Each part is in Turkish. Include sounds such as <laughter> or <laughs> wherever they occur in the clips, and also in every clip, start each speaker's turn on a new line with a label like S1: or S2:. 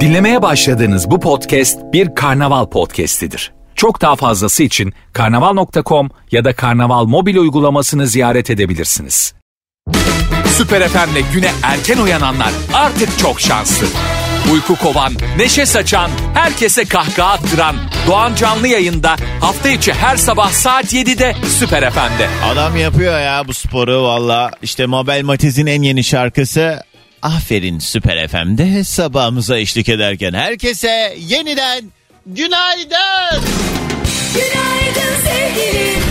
S1: Dinlemeye başladığınız bu podcast bir karnaval podcastidir. Çok daha fazlası için karnaval.com ya da karnaval mobil uygulamasını ziyaret edebilirsiniz. Süper FM'le güne erken uyananlar artık çok şanslı. Uyku kovan, neşe saçan, herkese kahkaha attıran Doğan Canlı yayında hafta içi her sabah saat 7'de Süper FM'de.
S2: Adam yapıyor ya bu sporu valla. İşte Mabel Matiz'in en yeni şarkısı Aferin Süper FM'de sabahımıza eşlik ederken herkese yeniden günaydın.
S3: Günaydın sevgilim.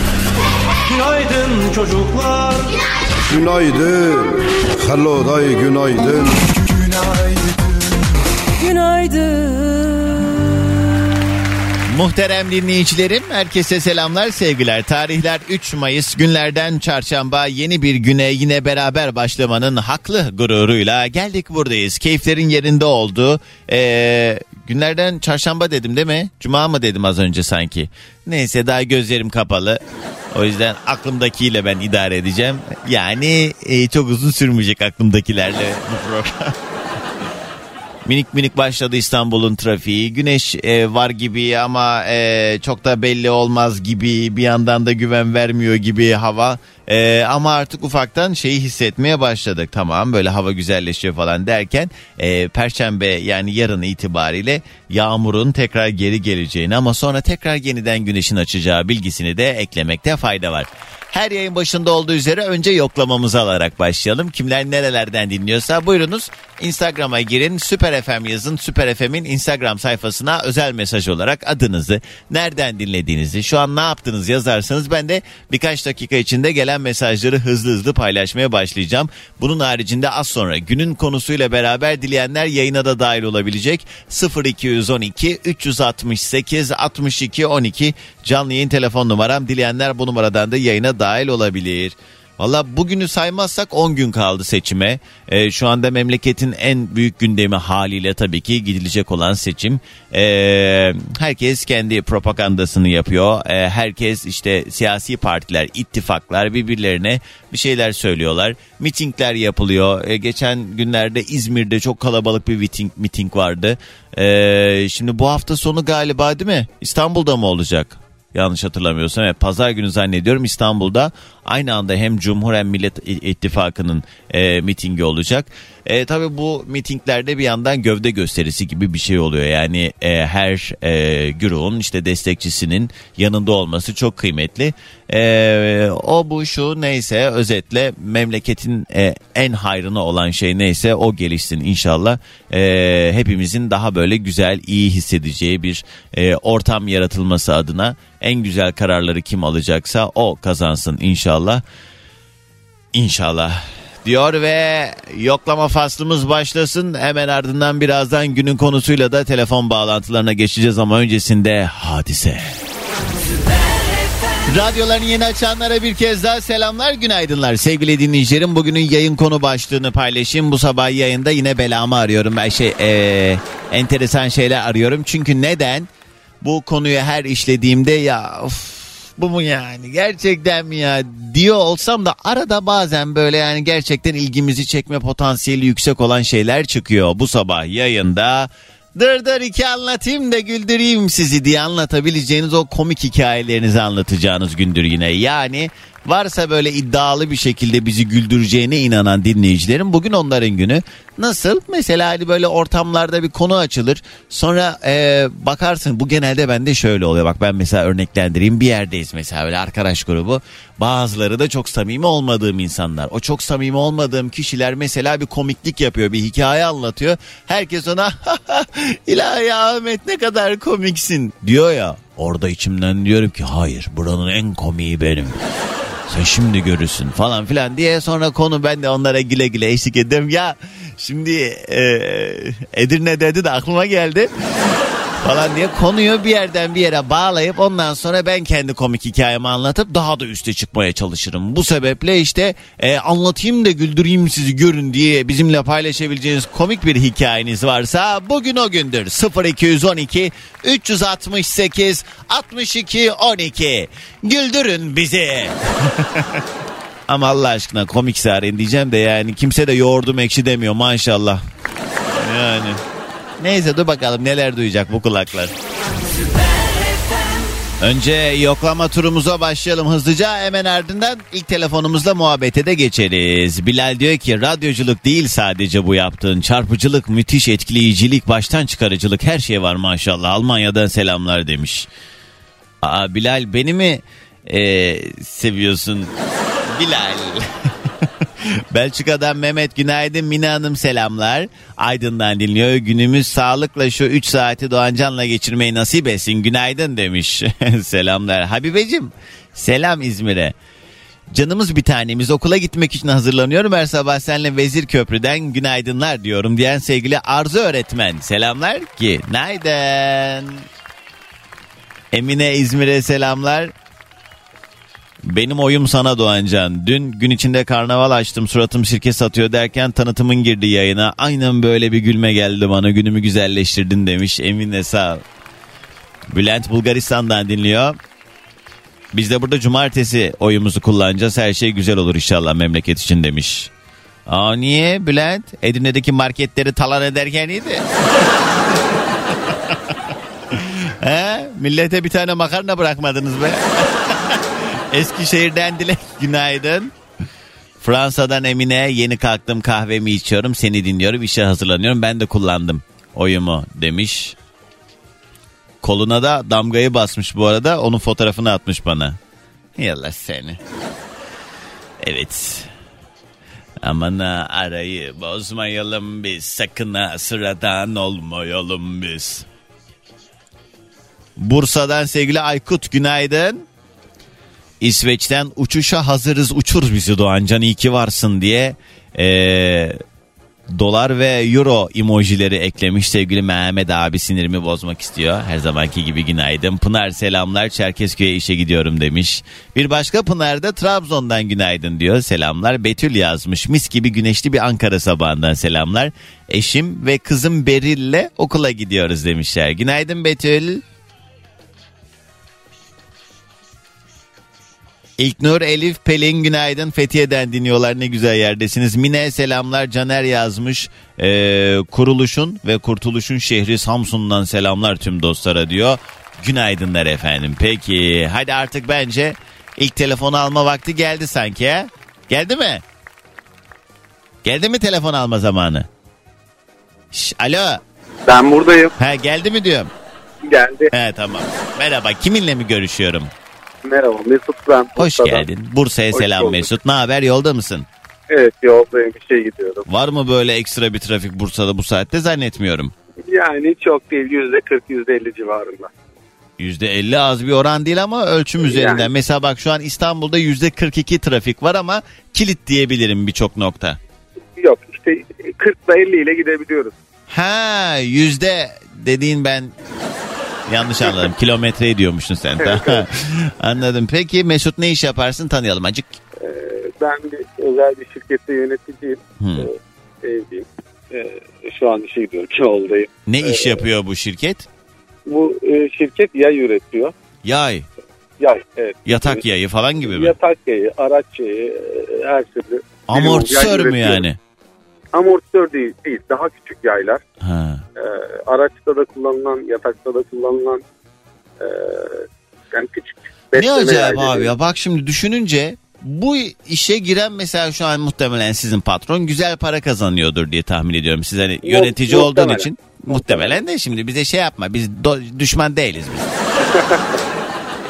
S4: Günaydın çocuklar.
S5: Günaydın. Hello day günaydın.
S3: Günaydın.
S2: Muhterem dinleyicilerim herkese selamlar sevgiler. Tarihler 3 Mayıs günlerden çarşamba yeni bir güne yine beraber başlamanın haklı gururuyla geldik buradayız. Keyiflerin yerinde oldu. Ee, günlerden çarşamba dedim değil mi? Cuma mı dedim az önce sanki. Neyse daha gözlerim kapalı. O yüzden aklımdakiyle ben idare edeceğim. Yani e, çok uzun sürmeyecek aklımdakilerle bu program. Minik minik başladı İstanbul'un trafiği. Güneş e, var gibi ama e, çok da belli olmaz gibi. Bir yandan da güven vermiyor gibi hava. E, ama artık ufaktan şeyi hissetmeye başladık. Tamam böyle hava güzelleşiyor falan derken e, Perşembe yani yarın itibariyle yağmurun tekrar geri geleceğini ama sonra tekrar yeniden güneşin açacağı bilgisini de eklemekte fayda var. Her yayın başında olduğu üzere önce yoklamamızı alarak başlayalım. Kimler nerelerden dinliyorsa buyurunuz Instagram'a girin Süper FM yazın. Süper FM'in Instagram sayfasına özel mesaj olarak adınızı, nereden dinlediğinizi, şu an ne yaptınız yazarsanız ben de birkaç dakika içinde gelen mesajları hızlı hızlı paylaşmaya başlayacağım. Bunun haricinde az sonra günün konusuyla beraber dileyenler yayına da dahil olabilecek. 0212 368 62 12 canlı yayın telefon numaram. Dileyenler bu numaradan da yayına dahil olabilir. Valla bugünü saymazsak 10 gün kaldı seçime. Ee, şu anda memleketin en büyük gündemi haliyle tabii ki gidilecek olan seçim. Ee, herkes kendi propagandasını yapıyor. Ee, herkes işte siyasi partiler, ittifaklar birbirlerine bir şeyler söylüyorlar. Mitingler yapılıyor. Ee, geçen günlerde İzmir'de çok kalabalık bir miting, miting vardı. Ee, şimdi bu hafta sonu galiba değil mi? İstanbul'da mı olacak? Yanlış hatırlamıyorsam. Evet pazar günü zannediyorum İstanbul'da aynı anda hem Cumhur hem Millet İttifakı'nın e, mitingi olacak. E, tabii bu mitinglerde bir yandan gövde gösterisi gibi bir şey oluyor. Yani e, her e, güruhun işte destekçisinin yanında olması çok kıymetli. E, o bu şu neyse özetle memleketin e, en hayrına olan şey neyse o gelişsin inşallah. E, hepimizin daha böyle güzel iyi hissedeceği bir e, ortam yaratılması adına en güzel kararları kim alacaksa o kazansın inşallah. İnşallah diyor ve yoklama faslımız başlasın. Hemen ardından birazdan günün konusuyla da telefon bağlantılarına geçeceğiz ama öncesinde hadise. Radyolarını yeni açanlara bir kez daha selamlar günaydınlar sevgili dinleyicilerim. Bugünün yayın konu başlığını paylaşayım. Bu sabah yayında yine belamı arıyorum. Ben şey ee, enteresan şeyler arıyorum. Çünkü neden? Bu konuyu her işlediğimde ya of, bu mu yani gerçekten mi ya diyor olsam da arada bazen böyle yani gerçekten ilgimizi çekme potansiyeli yüksek olan şeyler çıkıyor. Bu sabah yayında dır dır iki anlatayım da güldüreyim sizi diye anlatabileceğiniz o komik hikayelerinizi anlatacağınız gündür yine. Yani varsa böyle iddialı bir şekilde bizi güldüreceğine inanan dinleyicilerim bugün onların günü. Nasıl? Mesela hani böyle ortamlarda bir konu açılır. Sonra e, bakarsın bu genelde bende şöyle oluyor. Bak ben mesela örneklendireyim bir yerdeyiz mesela böyle arkadaş grubu. Bazıları da çok samimi olmadığım insanlar. O çok samimi olmadığım kişiler mesela bir komiklik yapıyor. Bir hikaye anlatıyor. Herkes ona <laughs> ilahi Ahmet ne kadar komiksin diyor ya. Orada içimden diyorum ki hayır buranın en komiği benim. Sen şimdi görürsün falan filan diye sonra konu ben de onlara güle güle eşlik ediyorum. Ya şimdi e, Edirne dedi de aklıma geldi falan diye konuyu bir yerden bir yere bağlayıp ondan sonra ben kendi komik hikayemi anlatıp daha da üste çıkmaya çalışırım. Bu sebeple işte e, anlatayım da güldüreyim sizi görün diye bizimle paylaşabileceğiniz komik bir hikayeniz varsa bugün o gündür. 0212 368 62 12 güldürün bizi. <laughs> Ama Allah aşkına komik arayın diyeceğim de yani kimse de yoğurdum ekşi demiyor maşallah. Yani. Neyse dur bakalım neler duyacak bu kulaklar. Önce yoklama turumuza başlayalım hızlıca. Hemen ardından ilk telefonumuzla muhabbete de geçeriz. Bilal diyor ki radyoculuk değil sadece bu yaptığın. Çarpıcılık, müthiş etkileyicilik, baştan çıkarıcılık her şey var maşallah. Almanya'dan selamlar demiş. Aa Bilal beni mi e, seviyorsun? <laughs> Bilal. <laughs> Belçika'dan Mehmet günaydın Mine Hanım selamlar. Aydın'dan dinliyor. Günümüz sağlıkla şu 3 saati Doğancan'la geçirmeyi nasip etsin. Günaydın demiş. <laughs> selamlar. Habibecim selam İzmir'e. Canımız bir tanemiz okula gitmek için hazırlanıyorum. Her sabah seninle Vezir Köprü'den günaydınlar diyorum diyen sevgili Arzu öğretmen. Selamlar ki. Günaydın. Emine İzmir'e selamlar. Benim oyum sana Doğancan. Dün gün içinde karnaval açtım suratım sirke satıyor derken tanıtımın girdi yayına. Aynen böyle bir gülme geldi bana günümü güzelleştirdin demiş. Emine sağ ol. Bülent Bulgaristan'dan dinliyor. Biz de burada cumartesi oyumuzu kullanacağız. Her şey güzel olur inşallah memleket için demiş. Aa niye Bülent? Edirne'deki marketleri talan ederken iyiydi. <laughs> He? Millete bir tane makarna bırakmadınız be. Eskişehir'den Dilek <laughs> günaydın. Fransa'dan Emine yeni kalktım kahvemi içiyorum seni dinliyorum işe hazırlanıyorum ben de kullandım oyumu demiş. Koluna da damgayı basmış bu arada onun fotoğrafını atmış bana. Yallah seni. Evet. Aman arayı bozmayalım biz sakın ha sıradan olmayalım biz. Bursa'dan sevgili Aykut günaydın. İsveç'ten uçuşa hazırız uçur bizi Doğancan iyi ki varsın diye eee, dolar ve euro emojileri eklemiş sevgili Mehmet abi sinirimi bozmak istiyor. Her zamanki gibi günaydın. Pınar selamlar Çerkezköy'e işe gidiyorum demiş. Bir başka Pınar da Trabzon'dan günaydın diyor selamlar. Betül yazmış mis gibi güneşli bir Ankara sabahından selamlar. Eşim ve kızım Beril'le okula gidiyoruz demişler. Günaydın Betül. İlknur, Elif, Pelin günaydın. Fethiye'den dinliyorlar ne güzel yerdesiniz. Mine selamlar Caner yazmış. Ee, kuruluşun ve kurtuluşun şehri Samsun'dan selamlar tüm dostlara diyor. Günaydınlar efendim. Peki hadi artık bence ilk telefonu alma vakti geldi sanki ha? Geldi mi? Geldi mi telefon alma zamanı? Şş, alo.
S6: Ben buradayım.
S2: Ha geldi mi diyorum.
S6: Geldi.
S2: He tamam. Merhaba kiminle mi görüşüyorum?
S6: Merhaba Mesut ben.
S2: Hoş
S6: Bursa'dan.
S2: geldin. Bursa'ya
S6: Hoş
S2: selam
S6: bulduk.
S2: Mesut. Ne haber yolda mısın?
S6: Evet yoldayım bir şey gidiyorum.
S2: Var mı böyle ekstra bir trafik Bursa'da bu saatte zannetmiyorum.
S6: Yani çok değil yüzde 40 yüzde 50 civarında.
S2: %50 az bir oran değil ama ölçüm üzerinden.
S6: Yani.
S2: Mesela bak şu an İstanbul'da %42 trafik var ama kilit diyebilirim birçok nokta.
S6: Yok işte 40 ile 50 ile gidebiliyoruz.
S2: Ha yüzde dediğin ben yanlış anladım. Kilometre diyormuşsun sen. Tamam. <laughs> Anladım. Peki Mesut ne iş yaparsın tanıyalım acık.
S6: Ee, ben bir özel bir şirkette yöneticiyim.
S2: Hmm.
S6: Ee, evliyim. Ee, şu an işe gidiyorum. Yoldayım.
S2: Ne iş yapıyor bu şirket?
S6: Bu e, şirket yay üretiyor.
S2: Yay,
S6: Yay evet.
S2: yatak yayı falan gibi mi?
S6: Yatak yayı, araç yayı, e, her türlü.
S2: Amortisör mü yani?
S6: Amortisör değil, değil. Daha küçük yaylar.
S2: Ha.
S6: Ee, araçta da kullanılan, yatakta da kullanılan e, yani küçük.
S2: Ne acayip abi ya bak şimdi düşününce bu işe giren mesela şu an muhtemelen sizin patron güzel para kazanıyordur diye tahmin ediyorum. Siz hani yönetici olduğun
S6: muhtemelen.
S2: için muhtemelen de şimdi bize şey yapma biz do- düşman değiliz biz.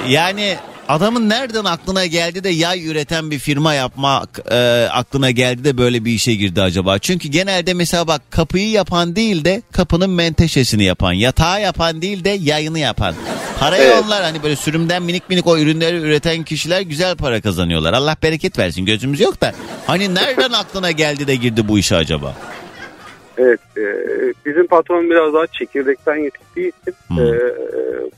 S2: <laughs> yani adamın nereden aklına geldi de yay üreten bir firma yapmak e, aklına geldi de böyle bir işe girdi acaba? Çünkü genelde mesela bak kapıyı yapan değil de kapının menteşesini yapan, yatağı yapan değil de yayını yapan. Parayı
S6: Evet.
S2: onlar hani böyle sürümden minik minik o ürünleri üreten kişiler güzel para kazanıyorlar. Allah bereket versin gözümüz yok da. Hani nereden aklına geldi de girdi bu işe acaba?
S6: Evet, e, bizim patron biraz daha çekirdekten yetiştiği için
S2: Hmm.
S6: e,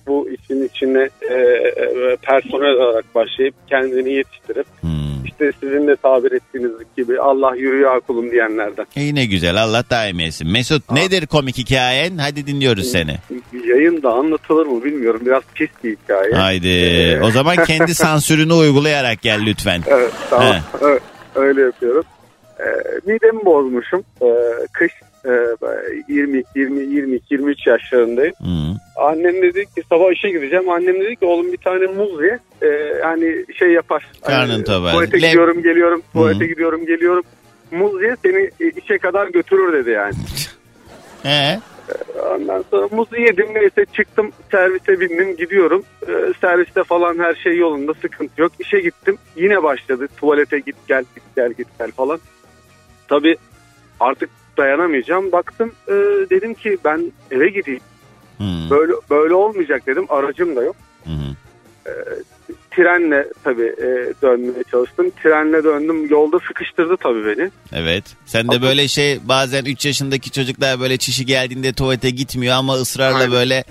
S6: bu işin içine e, e, personel olarak başlayıp kendini yetiştirip
S2: Hmm.
S6: işte sizin de tabir ettiğiniz gibi Allah yürüyor kulum diyenlerden.
S2: İyi ne güzel Allah daim etsin. Mesut nedir komik hikayen? Hadi dinliyoruz seni.
S6: Yayında anlatılır mı bilmiyorum biraz pis bir hikaye.
S2: Haydi. O zaman <laughs> kendi sansürünü uygulayarak gel lütfen.
S6: Evet tamam
S2: He.
S6: Evet, öyle yapıyorum. E, midemi bozmuşum. E, kış e, e, 20 20 22 23 yaşlarındayım.
S2: Hı.
S6: Annem dedi ki sabah işe gideceğim. Annem dedi ki oğlum bir tane muz ye. Ee, yani şey yapar.
S2: Karnın
S6: Hani,
S2: tobar.
S6: Tuvalete
S2: Lem-
S6: gidiyorum geliyorum. Tuvalete
S2: Hı.
S6: gidiyorum geliyorum. Muz ye seni e, işe kadar götürür dedi yani.
S2: He. <laughs>
S6: Ondan sonra muzu yedim neyse çıktım servise bindim gidiyorum. Ee, serviste falan her şey yolunda sıkıntı yok. İşe gittim yine başladı tuvalete git gel git gel git gel falan. Tabii artık dayanamayacağım. Baktım e, dedim ki ben eve gideyim.
S2: Hı.
S6: Böyle böyle olmayacak dedim. Aracım da yok.
S2: Hı hı.
S6: Trenle tabii e, dönmeye çalıştım. Trenle döndüm. Yolda sıkıştırdı tabii beni.
S2: Evet. Sen de böyle şey bazen 3 yaşındaki çocuklar böyle çişi geldiğinde tuvalete gitmiyor ama ısrarla
S6: Aynen.
S2: böyle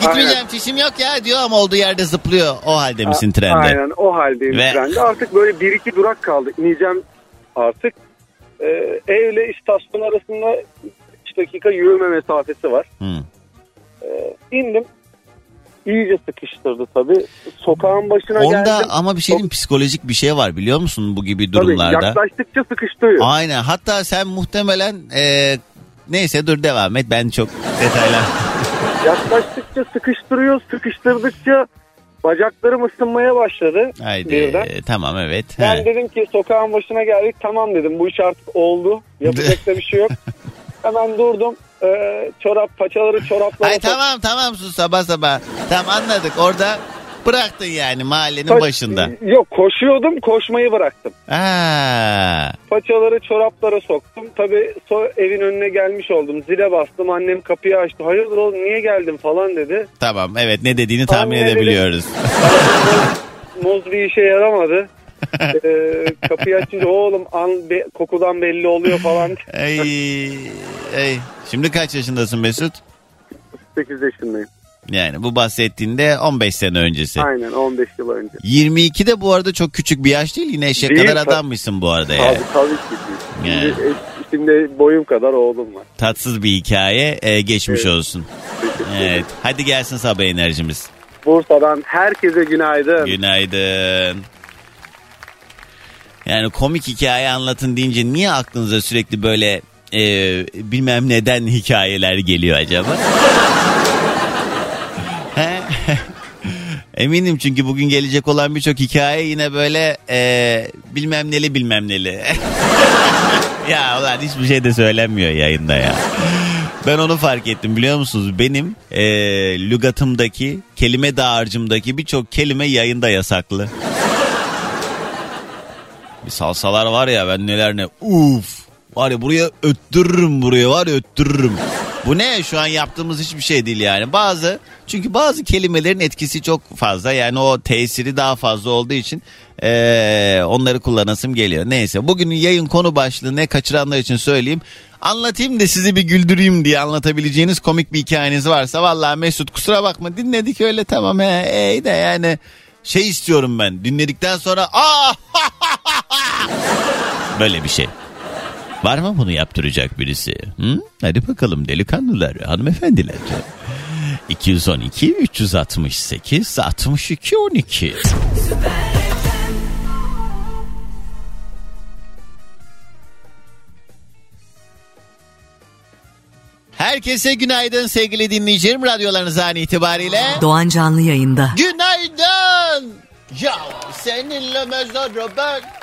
S2: gitmeyeceğim çişim yok ya diyor ama olduğu yerde zıplıyor. O halde misin trende?
S6: Aynen o haldeyim
S2: Ve-
S6: trende. Artık böyle bir iki durak kaldı. İneceğim artık. E, evle istasyon arasında 3 dakika yürüme mesafesi var.
S2: Hı.
S6: İndim. İyice sıkıştırdı tabii. Sokağın başına
S2: Onda
S6: geldim.
S2: ama bir şey diyeyim psikolojik bir şey var biliyor musun bu gibi
S6: Tabii
S2: durumlarda?
S6: yaklaştıkça sıkıştırıyor.
S2: Aynen. Hatta sen muhtemelen e, neyse dur devam et. Ben çok detaylar. <laughs>
S6: Yaklaştıkça sıkıştırıyor. Sıkıştırdıkça bacaklarım ısınmaya başladı.
S2: Haydi.
S6: Birden.
S2: Tamam evet.
S6: Ben
S2: He.
S6: dedim ki sokağın başına geldik. Tamam dedim bu iş artık oldu. Yapacak da bir şey yok. <laughs> Hemen durdum. Ee, çorap paçaları çoraplara
S2: Ay tamam tamam sus sabah sabah. Tamam anladık. Orada bıraktın yani mahallenin
S6: Paç-
S2: başında.
S6: Yok koşuyordum koşmayı bıraktım.
S2: Aa,
S6: Paçaları çoraplara soktum. Tabii so evin önüne gelmiş oldum. Zile bastım. Annem kapıyı açtı. Hayırdır oğlum niye geldin falan dedi.
S2: tamam evet ne dediğini tahmin
S6: Tahmin
S2: edebiliyoruz. <laughs>
S6: Moz bir işe yaramadı. <laughs> Ee, kapıyı açınca oğlum an, be- kokudan belli oluyor falan.
S2: Ay, ay. Şimdi kaç yaşındasın Mesut?
S6: 8 yaşındayım.
S2: Yani bu bahsettiğinde 15 sene öncesi.
S6: Aynen 15 yıl önce.
S2: 22 de bu arada çok küçük bir yaş değil. Yine eşek
S6: Değil,
S2: kadar adammışsın bu arada yani.
S6: Tabii tabii ki. değil.
S2: Yani.
S6: Şimdi, şimdi boyum kadar oğlum var.
S2: Tatsız bir hikaye. e, geçmiş
S6: Evet.
S2: olsun. Evet. Hadi gelsin sabah enerjimiz.
S6: Bursa'dan herkese günaydın.
S2: Günaydın. Yani komik hikaye anlatın deyince niye aklınıza sürekli böyle e, bilmem neden hikayeler geliyor acaba? <laughs> Eminim çünkü bugün gelecek olan birçok hikaye yine böyle e, bilmem neli bilmem neli. <laughs> ya ulan hiçbir şey de söylenmiyor yayında ya. Ben onu fark ettim biliyor musunuz? Benim e, lügatımdaki, kelime dağarcığımdaki birçok kelime yayında yasaklı. Bir salsalar var ya ben neler ne uf var ya buraya öttürürüm buraya var ya öttürürüm. Bu ne şu an yaptığımız hiçbir şey değil yani. Bazı çünkü bazı kelimelerin etkisi çok fazla yani o tesiri daha fazla olduğu için eee, onları kullanasım geliyor. Neyse bugünün yayın konu başlığı ne kaçıranlar için söyleyeyim. Anlatayım da sizi bir güldüreyim diye anlatabileceğiniz komik bir hikayeniz varsa vallahi Mesut kusura bakma dinledik öyle tamam he iyi de yani şey istiyorum ben dinledikten sonra aa <laughs> böyle bir şey. Var mı bunu yaptıracak birisi? Hı? Hadi bakalım delikanlılar, hanımefendiler. 212 368 62 12. Herkese günaydın sevgili dinleyicilerim. Radyolarınız an itibariyle.
S7: Doğan Canlı yayında.
S2: Günaydın. Ya seninle mezara ben.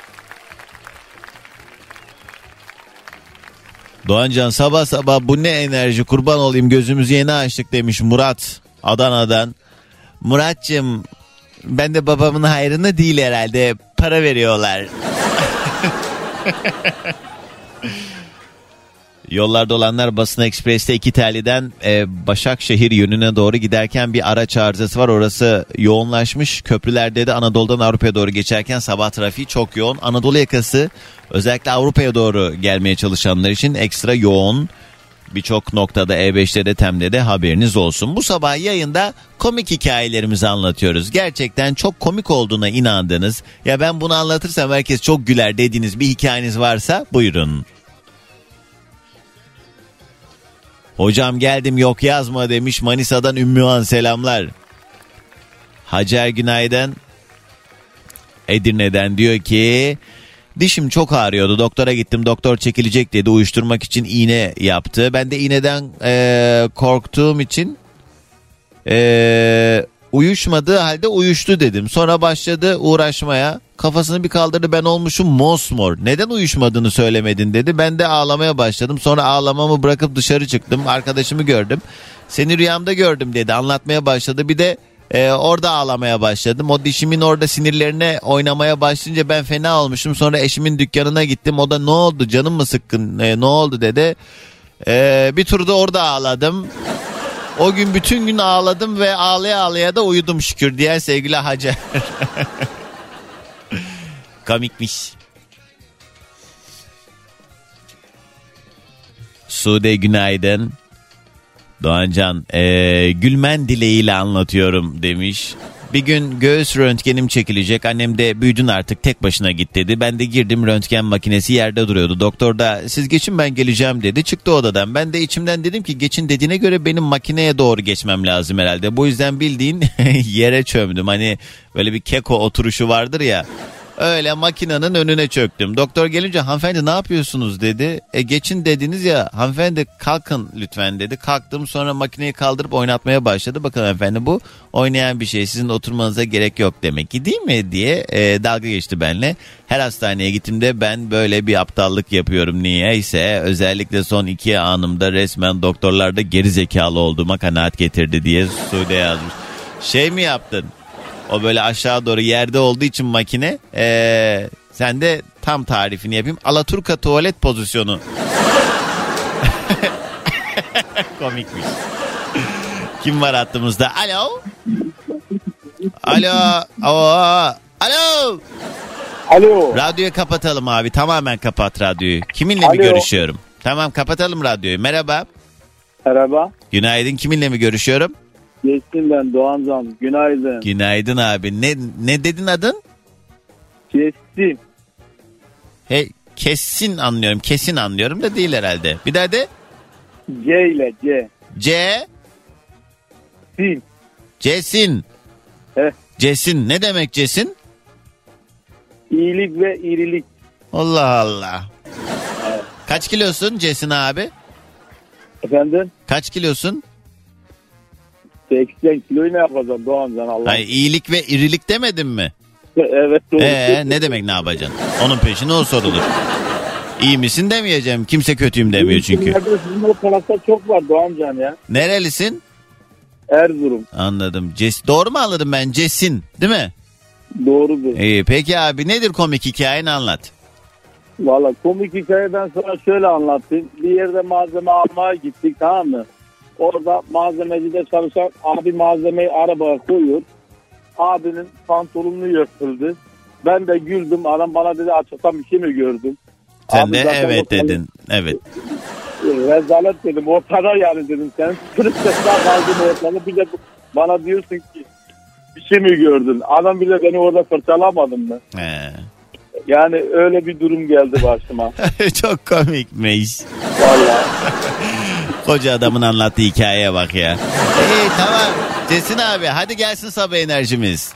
S2: Doğancan sabah sabah bu ne enerji kurban olayım gözümüzü yeni açtık demiş Murat Adana'dan. Muratcığım ben de babamın hayrını değil herhalde para veriyorlar. <laughs> Yollarda olanlar Basın Ekspres'te iki teliden e, Başakşehir yönüne doğru giderken bir araç arızası var. Orası yoğunlaşmış. Köprülerde de Anadolu'dan Avrupa'ya doğru geçerken sabah trafiği çok yoğun. Anadolu yakası özellikle Avrupa'ya doğru gelmeye çalışanlar için ekstra yoğun. Birçok noktada E5'te de Tem'de de haberiniz olsun. Bu sabah yayında komik hikayelerimizi anlatıyoruz. Gerçekten çok komik olduğuna inandığınız ya ben bunu anlatırsam herkes çok güler dediğiniz bir hikayeniz varsa buyurun. Hocam geldim yok yazma demiş Manisa'dan Ümmühan selamlar. Hacer Günaydın Edirne'den diyor ki Dişim çok ağrıyordu. Doktora gittim. Doktor çekilecek dedi. Uyuşturmak için iğne yaptı. Ben de iğneden e, korktuğum için e, uyuşmadığı halde uyuştu dedim. Sonra başladı uğraşmaya. Kafasını bir kaldırdı ben olmuşum mosmor. Neden uyuşmadığını söylemedin dedi. Ben de ağlamaya başladım. Sonra ağlamamı bırakıp dışarı çıktım. Arkadaşımı gördüm. Seni rüyamda gördüm dedi. Anlatmaya başladı. Bir de e, orada ağlamaya başladım. O dişimin orada sinirlerine oynamaya başlayınca ben fena olmuşum. Sonra eşimin dükkanına gittim. O da ne oldu canım mı sıkkın E, ne oldu dedi. E, bir turda orada ağladım. O gün bütün gün ağladım ve ağlaya ağlaya da uyudum şükür diye sevgili Hacer. <laughs> Komikmiş. Sude günaydın. Doğancan ee, gülmen dileğiyle anlatıyorum demiş. Bir gün göğüs röntgenim çekilecek. Annem de büyüdün artık tek başına git dedi. Ben de girdim röntgen makinesi yerde duruyordu. Doktor da siz geçin ben geleceğim dedi. Çıktı odadan. Ben de içimden dedim ki geçin dediğine göre benim makineye doğru geçmem lazım herhalde. Bu yüzden bildiğin <laughs> yere çömdüm. Hani böyle bir keko oturuşu vardır ya. Öyle makinenin önüne çöktüm. Doktor gelince hanımefendi ne yapıyorsunuz dedi. E geçin dediniz ya hanımefendi kalkın lütfen dedi. Kalktım sonra makineyi kaldırıp oynatmaya başladı. Bakın hanımefendi bu oynayan bir şey sizin oturmanıza gerek yok demek ki değil mi diye e, dalga geçti benimle. Her hastaneye gittiğimde ben böyle bir aptallık yapıyorum niyeyse özellikle son iki anımda resmen doktorlarda geri zekalı olduğuma kanaat getirdi diye Sude yazmış. Şey mi yaptın? O böyle aşağı doğru yerde olduğu için makine ee, sen de tam tarifini yapayım. Alaturka tuvalet pozisyonu. <laughs> Komikmiş. Kim var hattımızda? Alo. Alo. Oo. Alo.
S7: Alo.
S2: Radyoyu kapatalım abi. Tamamen kapat radyoyu. Kiminle mi
S7: Alo.
S2: görüşüyorum? Tamam kapatalım radyoyu. Merhaba.
S7: Merhaba.
S2: Günaydın. Kiminle mi görüşüyorum?
S7: Geçtim ben Doğancan. Günaydın.
S2: Günaydın abi. Ne ne dedin adın?
S7: Geçtim.
S2: He, kesin anlıyorum. Kesin anlıyorum da değil herhalde. Bir daha de.
S7: C ile C.
S2: C.
S7: Sin.
S2: Cesin.
S7: Heh.
S2: Cesin. Ne demek Cesin?
S7: İyilik ve irilik.
S2: Allah Allah. Kaç kilosun Cesin abi?
S7: Efendim?
S2: Kaç kilosun?
S7: 80 kiloyu ne yapacağım Doğancan Allah.
S2: Ay iyilik ve irilik demedin mi? <laughs>
S7: evet doğru.
S2: Ee ne demek ne yapacaksın? Onun peşine o sorulur. İyi misin demeyeceğim. Kimse kötüyüm demiyor çünkü.
S7: Sizin o tarafta çok var Doğancan ya.
S2: Nerelisin?
S7: Erzurum.
S2: Anladım. Ces Doğru mu anladım ben? Cesin değil mi?
S7: Doğrudur.
S2: İyi peki abi nedir komik hikayeni anlat.
S7: Valla komik hikayeden sonra şöyle anlatayım. Bir yerde malzeme almaya gittik tamam mı? Orada malzemecide çalışan abi malzemeyi arabaya koyuyor. Abinin pantolonunu yırtıldı. Ben de güldüm. Adam bana dedi açıktan bir şey mi gördün?
S2: Sen
S7: Abi
S2: de evet dedin. Evet. <laughs>
S7: Rezalet dedim. Ortada yani dedim. Sen <laughs> kırık sesler kaldın ortalığı. Bir de bana diyorsun ki bir şey mi gördün? Adam bile beni orada fırçalamadın mı?
S2: He.
S7: Yani öyle bir durum geldi başıma. <laughs>
S2: Çok komikmiş.
S7: Vallahi.
S2: Koca adamın anlattığı hikayeye bak ya. İyi tamam. Cesin abi hadi gelsin sabah enerjimiz.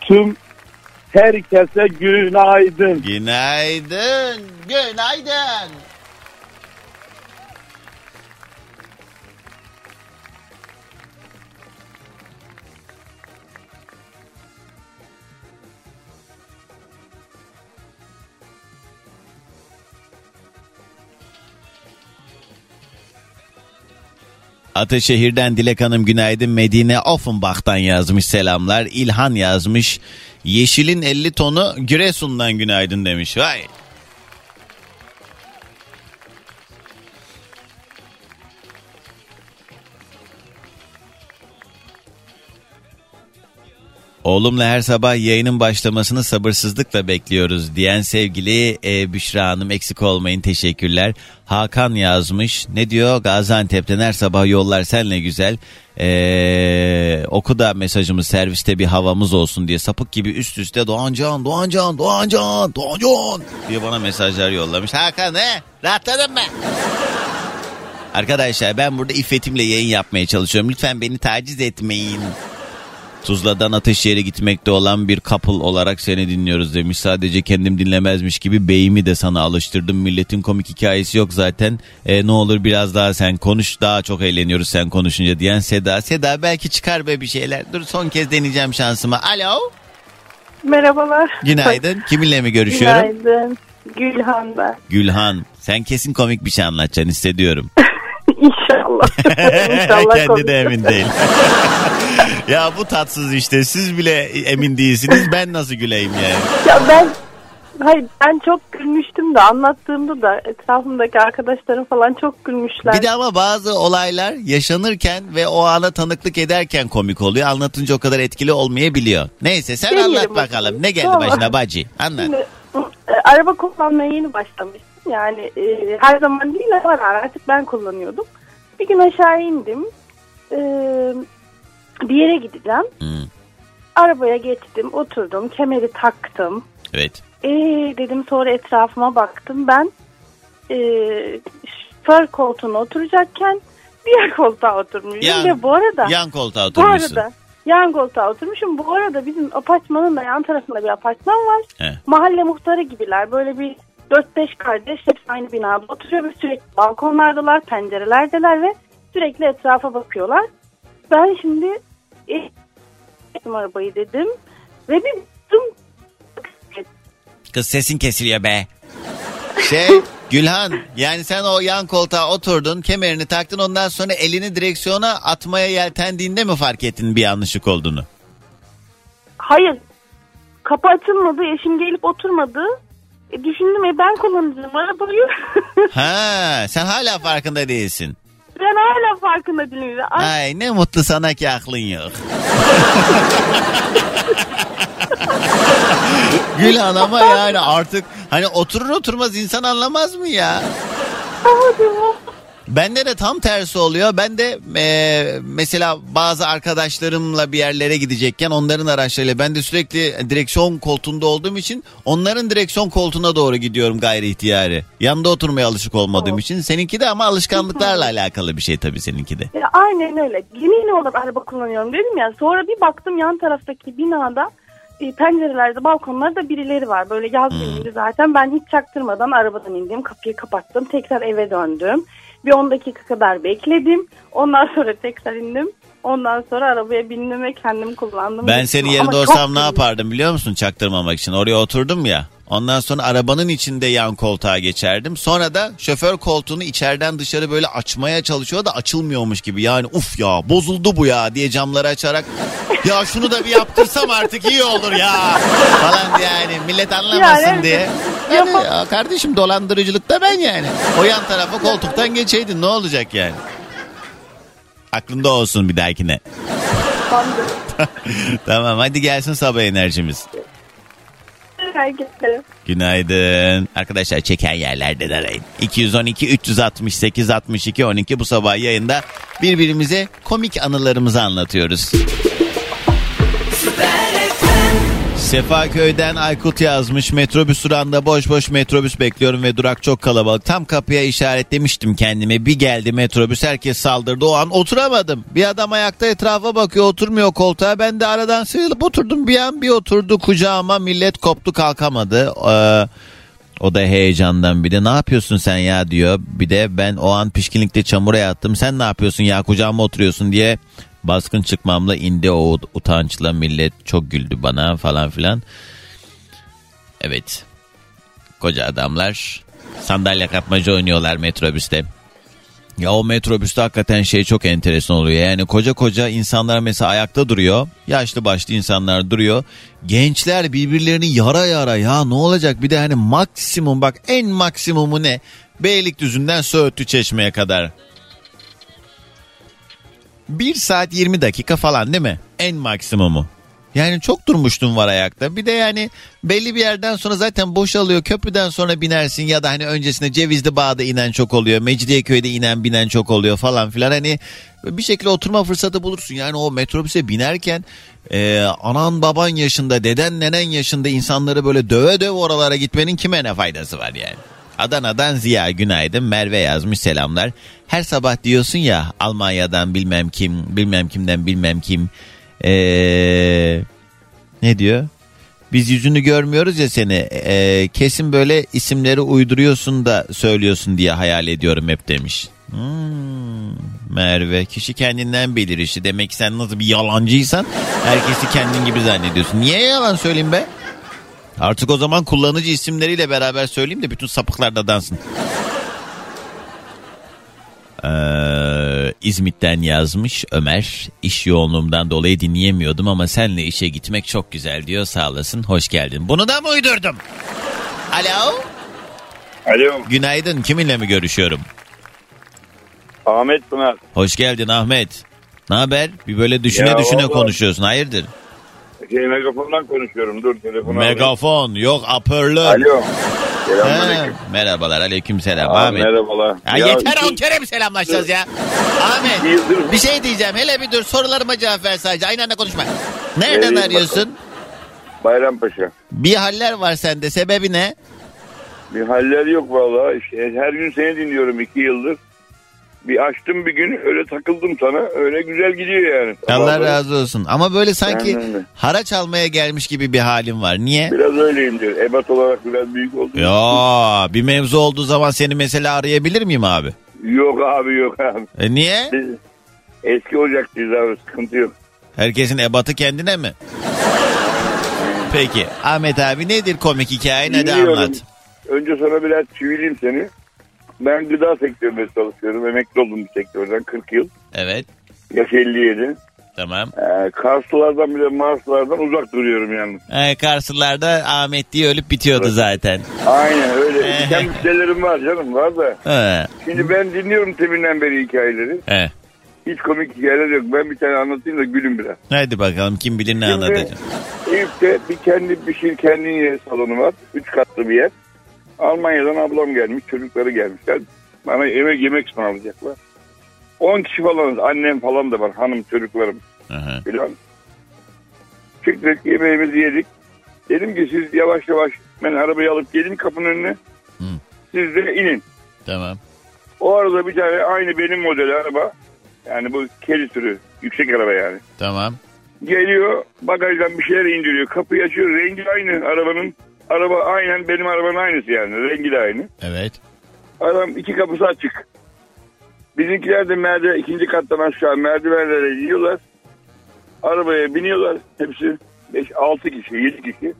S7: Tüm herkese günaydın.
S2: Günaydın. Günaydın. Ataşehir'den Dilek Hanım günaydın. Medine Offenbach'tan yazmış selamlar. İlhan yazmış. Yeşilin 50 tonu Giresun'dan günaydın demiş. Vay. Oğlumla her sabah yayının başlamasını sabırsızlıkla bekliyoruz diyen sevgili e, Büşra Hanım eksik olmayın teşekkürler. Hakan yazmış ne diyor Gaziantep'ten her sabah yollar senle güzel. E, oku da mesajımız serviste bir havamız olsun diye sapık gibi üst üste Doğancan Doğancan Doğancan Doğancan diye bana mesajlar yollamış. Hakan he rahatladın mı? Arkadaşlar ben burada iffetimle yayın yapmaya çalışıyorum. Lütfen beni taciz etmeyin. Tuzla'dan Ateşehir'e gitmekte olan bir couple olarak seni dinliyoruz demiş. Sadece kendim dinlemezmiş gibi beyimi de sana alıştırdım. Milletin komik hikayesi yok zaten. E, ne olur biraz daha sen konuş. Daha çok eğleniyoruz sen konuşunca diyen Seda. Seda belki çıkar be bir şeyler. Dur son kez deneyeceğim şansımı. Alo.
S8: Merhabalar.
S2: Günaydın. Kiminle mi görüşüyorum?
S8: Günaydın. Gülhan ben.
S2: Gülhan. Sen kesin komik bir şey anlatacaksın hissediyorum. <laughs>
S8: İnşallah. <laughs> İnşallah
S2: Kendi
S8: komik.
S2: de emin değil. <laughs> ya bu tatsız işte. Siz bile emin değilsiniz. Ben nasıl güleyim yani?
S8: Ya ben Hayır ben çok gülmüştüm de anlattığımda da etrafımdaki arkadaşlarım falan çok gülmüşler.
S2: Bir de ama bazı olaylar yaşanırken ve o ana tanıklık ederken komik oluyor. Anlatınca o kadar etkili olmayabiliyor. Neyse sen
S8: Deneyelim
S2: anlat
S8: bakalım.
S2: bakalım. Ne geldi
S8: Tamam.
S2: başına bacı? Anlat.
S8: Şimdi, e, araba kullanmaya yeni başlamıştım. Yani e, her zaman değil ama artık ben kullanıyordum. Bir gün aşağı indim. E, bir yere gideceğim.
S2: Hmm,
S8: Arabaya geçtim, oturdum, kemeri taktım.
S2: evet.
S8: Ee dedim sonra etrafıma baktım. Ben e, şoför koltuğuna oturacakken diğer koltuğa oturmuşum.
S2: Yan-
S8: Ve bu arada
S2: Yan koltuğa
S8: bu
S2: oturmuşsun.
S8: arada yan koltuğa oturmuşum. Bu arada bizim apartmanın da yan tarafında bir apartman var.
S2: He.
S8: Mahalle muhtarı gibiler. Böyle bir 4-5 kardeş hepsi aynı binada oturuyor ve sürekli balkonlardalar, pencerelerdeler ve sürekli etrafa bakıyorlar. Ben şimdi e, arabayı dedim ve bir baktım
S2: Kız sesin kesiliyor be. Şey Gülhan yani sen o yan koltuğa oturdun kemerini taktın ondan sonra elini direksiyona atmaya yeltendiğinde mi fark ettin bir yanlışlık olduğunu?
S8: Hayır. Kapı açılmadı. Eşim gelip oturmadı. E, düşündüm e ben kullanacağım arabayı. <laughs>
S2: Ha sen hala farkında değilsin.
S8: ben hala farkında değilim. Ay,
S2: Ay ne mutlu sana ki aklın yok. <laughs> Gülhan ama yani artık hani oturur oturmaz insan anlamaz mı ya?
S8: hadi.
S2: Bende de tam tersi oluyor. Ben de e, mesela bazı arkadaşlarımla bir yerlere gidecekken onların araçlarıyla ben de sürekli direksiyon koltuğunda olduğum için onların direksiyon koltuğuna doğru gidiyorum gayri ihtiyari. Yanında oturmaya alışık olmadığım için. Seninki de ama alışkanlıklarla alakalı bir şey tabii seninki de.
S8: E, aynen öyle. Yeni olarak araba kullanıyorum dedim ya. Sonra bir baktım yan taraftaki binada e, pencerelerde balkonlarda birileri var. Böyle yaz günüydü zaten. Ben hiç çaktırmadan arabadan indim. Kapıyı kapattım. Tekrar eve döndüm. Bir 10 dakika kadar bekledim. Ondan sonra tekrar indim. Ondan sonra arabaya bindim ve kendim kullandım.
S2: Ben senin yerinde olsam ne yapardım biliyor musun çaktırmamak için? Oraya oturdum ya. Ondan sonra arabanın içinde yan koltuğa geçerdim. Sonra da şoför koltuğunu içeriden dışarı böyle açmaya çalışıyor da açılmıyormuş gibi. Yani uf ya bozuldu bu ya diye camları açarak ya şunu da bir yaptırsam artık iyi olur ya falan yani millet anlamasın
S8: Yani
S2: diye. <laughs> Yani, ya kardeşim dolandırıcılık da ben yani. O yan tarafa koltuktan geçeydin ne olacak yani? Aklında olsun bir dahakine. <laughs> tamam hadi gelsin sabah enerjimiz.
S8: Herkese.
S2: Günaydın. Arkadaşlar çeken yerlerde de arayın. 212 368 62 12 bu sabah yayında birbirimize komik anılarımızı anlatıyoruz. Sefaköy'den Aykut yazmış. Metrobüs durağında boş boş metrobüs bekliyorum ve durak çok kalabalık. Tam kapıya işaretlemiştim kendime. Bir geldi metrobüs herkes saldırdı. O an oturamadım. Bir adam ayakta etrafa bakıyor oturmuyor koltuğa. Ben de aradan sıyrılıp oturdum. Bir an bir oturdu kucağıma millet koptu kalkamadı. Ee, o da heyecandan bir de ne yapıyorsun sen ya diyor. Bir de ben o an pişkinlikte çamura yattım. Sen ne yapıyorsun ya kucağıma oturuyorsun diye baskın çıkmamla indi o utançla millet çok güldü bana falan filan. Evet. Koca adamlar sandalye kapmaca oynuyorlar metrobüste. Ya o metrobüste hakikaten şey çok enteresan oluyor. Yani koca koca insanlar mesela ayakta duruyor. Yaşlı başlı insanlar duruyor. Gençler birbirlerini yara yara ya ne olacak bir de hani maksimum bak en maksimumu ne? Beylikdüzü'nden Söğütlü Çeşme'ye kadar. 1 saat 20 dakika falan değil mi? En maksimumu. Yani çok durmuştum var ayakta. Bir de yani belli bir yerden sonra zaten boşalıyor. Köprüden sonra binersin ya da hani öncesinde Cevizli Bağ'da inen çok oluyor. Mecidiyeköy'de inen binen çok oluyor falan filan. Hani bir şekilde oturma fırsatı bulursun. Yani o metrobüse binerken e, anan baban yaşında, deden nenen yaşında insanları böyle döve döve oralara gitmenin kime ne faydası var yani? Adana'dan Ziya günaydın Merve yazmış selamlar. Her sabah diyorsun ya Almanya'dan bilmem kim bilmem kimden bilmem kim Ee, ne diyor? Biz yüzünü görmüyoruz ya seni. Ee, kesin böyle isimleri uyduruyorsun da söylüyorsun diye hayal ediyorum hep demiş. Hmm, Merve kişi kendinden bilir işi. Demek ki sen nasıl bir yalancıysan herkesi kendin gibi zannediyorsun. Niye yalan söyleyeyim be? Artık o zaman kullanıcı isimleriyle beraber söyleyeyim de bütün sapıklar da dansın. Ee, İzmit'ten yazmış Ömer. İş yoğunluğumdan dolayı dinleyemiyordum ama senle işe gitmek çok güzel diyor. Sağ olasın. Hoş geldin. Bunu da mı uydurdum? Alo.
S9: Alo.
S2: Günaydın. Kiminle mi görüşüyorum?
S9: Ahmet Pınar.
S2: Hoş geldin Ahmet. Ne haber? Bir böyle düşüne
S9: Ya
S2: düşüne
S9: vallahi-
S2: konuşuyorsun. Hayırdır?
S9: Şey, megafondan konuşuyorum. Dur telefonu.
S2: Megafon. Yok apörlü.
S9: Alo.
S2: Merhabalar. Aleyküm selam.
S9: Aa,
S2: Ahmet.
S9: merhabalar.
S2: Ya,
S9: Ya
S2: yeter
S9: iki-
S2: on kere mi selamlaşacağız ya? Ahmet bir şey diyeceğim. Hele bir dur sorularıma cevap ver sadece. Aynı anda konuşma. Nereden
S9: Vereyim
S2: arıyorsun?
S9: Bayrampaşa.
S2: Bir haller var sende. Sebebi ne?
S9: Bir haller yok vallahi. İşte her gün seni dinliyorum iki yıldır. Bir açtım bir gün öyle takıldım sana. Öyle güzel gidiyor yani.
S2: Allah
S9: Vallahi
S2: razı olsun. Ama böyle sanki
S9: de.
S2: haraç almaya gelmiş gibi bir halin var. Niye?
S9: Biraz öyleyim diyor. Ebat olarak biraz büyük oldu.
S2: Ya bir mevzu olduğu zaman seni mesela arayabilir miyim abi?
S9: Yok abi yok abi.
S2: E niye?
S9: Biz eski ocaklıyız abi sıkıntı yok.
S2: Herkesin ebatı kendine mi? Peki Ahmet abi nedir komik hikayen hadi
S9: Dinliyorum.
S2: anlat.
S9: Önce sana biraz çivileyim seni. Ben gıda sektöründe çalışıyorum. Emekli oldum bu sektörden 40 yıl.
S2: Evet
S9: Yaş 57.
S2: tamam.
S9: Ee, Karslılardan bile Marslılardan uzak duruyorum yani.
S2: Ee, Karslılarda Ahmet diye ölüp bitiyordu zaten.
S9: Aynen öyle. Diken müşterilerim var canım var da.
S2: He.
S9: Şimdi ben dinliyorum teminden beri hikayeleri.
S2: He.
S9: Hiç komik hikayeler yok. Ben bir tane anlatayım da gülün biraz.
S2: Hadi bakalım kim bilir ne
S9: Şimdi
S2: anlatacak.
S9: Eyüp'te bir kendi pişir kendin ye salonu var. Üç katlı bir yer. Almanya'dan ablam gelmiş. Çocukları gelmişler. Bana yemek yemek ısmarlayacaklar. 10 kişi falanız. Annem falan da var. Hanım çocuklarım
S2: Aha.
S9: filan. Çıktık yemeğimizi yedik. Dedim ki siz yavaş yavaş ben arabayı alıp gelin kapının önüne.
S2: Hı.
S9: Siz de inin.
S2: Tamam.
S9: O arada bir tane aynı benim model araba. Yani bu kedi türü. Yüksek araba yani.
S2: Tamam.
S9: Geliyor bagajdan bir şeyler indiriyor. Kapıyı açıyor. Rengi aynı arabanın. Araba aynen benim arabanın aynısı yani. Rengi de aynı.
S2: Evet.
S9: Adam iki kapısı açık. Bizimkiler de merdiven ikinci kattan aşağı merdivenlere iniyorlar. Arabaya biniyorlar. Hepsi 5 6 kişi, 7 kişi.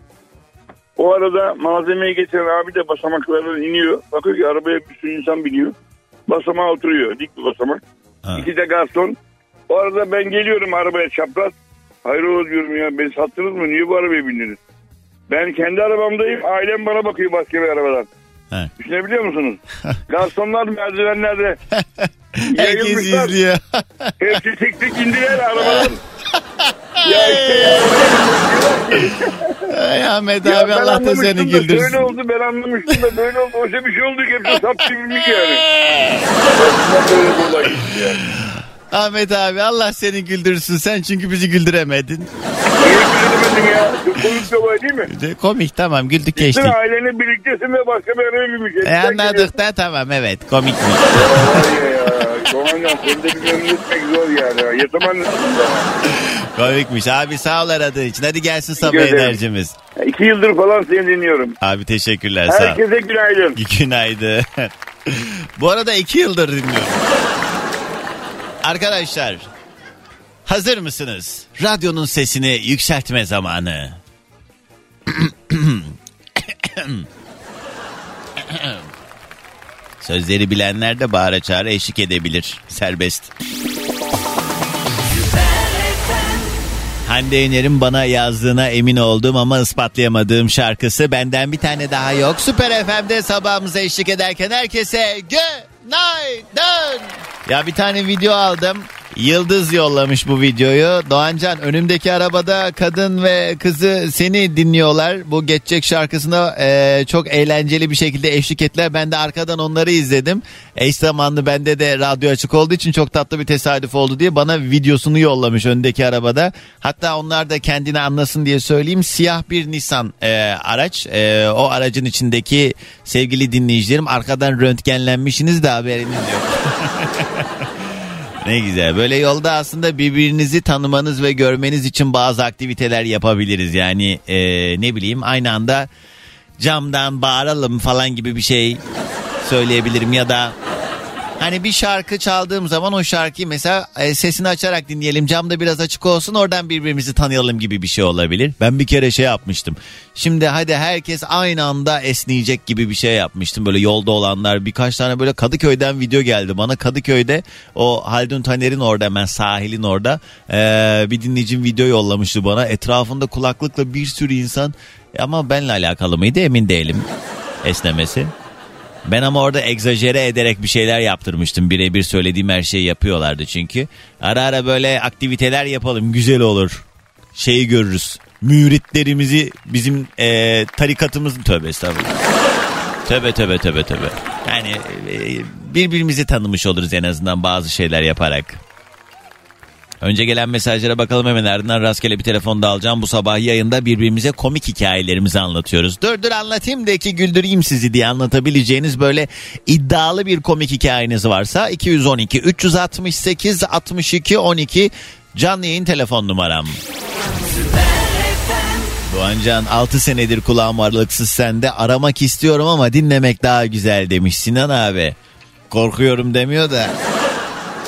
S9: O arada malzemeyi getiren abi de basamaklardan iniyor. Bakıyor ki arabaya bir sürü insan biniyor. Basamağa oturuyor. Dik bir basamak.
S2: Ha.
S9: İki de garson. O arada ben geliyorum arabaya çapraz. Hayrola diyorum ya beni sattınız mı? Niye bu arabaya bindiniz? Ben kendi arabamdayım. Ailem bana bakıyor başka bir arabadan.
S2: He.
S9: Düşünebiliyor musunuz? <laughs> Garsonlar merdivenlerde <laughs>
S2: Herkes izliyor.
S9: Hepsi tek tek indiler arabadan. ya işte ya.
S2: Ay Ahmet
S9: Ya
S2: abi
S9: ben
S2: Allah da seni güldürsün.
S9: Böyle oldu ben anlamıştım da böyle oldu. Oysa bir şey oldu ki hepsi yani. Böyle bir olay gitti yani.
S2: Ahmet abi Allah seni güldürsün. Sen çünkü bizi güldüremedin.
S9: Niye ya? Komik bir olay değil mi?
S2: Komik tamam güldük
S9: Bütün
S2: geçtik.
S9: ailenle birliktesin ve başka bir araya binmiş.
S2: E, anladık da tamam evet komikmiş.
S9: Vay ya. Komandan seni de etmek zor yani. Yatamanlısın da.
S2: Komikmiş abi sağ ol aradığın için. Hadi gelsin sabah
S9: ederim.
S2: enerjimiz.
S9: İki yıldır falan seni dinliyorum.
S2: Abi teşekkürler sağ ol.
S9: Herkese günaydın. <laughs>
S2: Günaydın. <laughs> Bu arada iki yıldır dinliyorum. Arkadaşlar hazır mısınız? Radyonun sesini yükseltme zamanı. Sözleri bilenler de bağıra çağıra eşlik edebilir. Serbest. Hande Yener'in bana yazdığına emin olduğum ama ispatlayamadığım şarkısı benden bir tane daha yok. Süper FM'de sabahımıza eşlik ederken herkese günaydın. Ya bir tane video aldım. Yıldız yollamış bu videoyu. Doğancan önümdeki arabada kadın ve kızı seni dinliyorlar. Bu geçecek şarkısına e, çok eğlenceli bir şekilde eşlik ettiler. Ben de arkadan onları izledim. Eş zamanlı bende de radyo açık olduğu için çok tatlı bir tesadüf oldu diye bana videosunu yollamış öndeki arabada. Hatta onlar da kendini anlasın diye söyleyeyim. Siyah bir Nissan e, araç. E, o aracın içindeki sevgili dinleyicilerim arkadan röntgenlenmişsiniz de haberiniz yok. <laughs> Ne güzel. Böyle yolda aslında birbirinizi tanımanız ve görmeniz için bazı aktiviteler yapabiliriz. Yani e, ne bileyim aynı anda camdan bağıralım falan gibi bir şey söyleyebilirim ya da Hani bir şarkı çaldığım zaman o şarkıyı mesela e, sesini açarak dinleyelim. Camda biraz açık olsun oradan birbirimizi tanıyalım gibi bir şey olabilir. Ben bir kere şey yapmıştım. Şimdi hadi herkes aynı anda esneyecek gibi bir şey yapmıştım. Böyle yolda olanlar birkaç tane böyle Kadıköy'den video geldi bana. Kadıköy'de o Haldun Taner'in orada hemen sahilin orada e, bir dinleyicim video yollamıştı bana. Etrafında kulaklıkla bir sürü insan ama benle alakalı mıydı emin değilim esnemesi. Ben ama orada egzajere ederek bir şeyler yaptırmıştım. Birebir söylediğim her şeyi yapıyorlardı çünkü. Ara ara böyle aktiviteler yapalım güzel olur. Şeyi görürüz. Müritlerimizi bizim e, tarikatımızın tövbe estağfurullah. Tövbe tövbe tövbe tövbe. Yani e, birbirimizi tanımış oluruz en azından bazı şeyler yaparak. Önce gelen mesajlara bakalım hemen ardından rastgele bir telefon da alacağım. Bu sabah yayında birbirimize komik hikayelerimizi anlatıyoruz. Dur dur anlatayım da ki güldüreyim sizi diye anlatabileceğiniz böyle iddialı bir komik hikayeniz varsa 212 368 62 12 canlı yayın telefon numaram. Doğancan 6 senedir kulağım aralıksız sende aramak istiyorum ama dinlemek daha güzel demiş Sinan abi. Korkuyorum demiyor da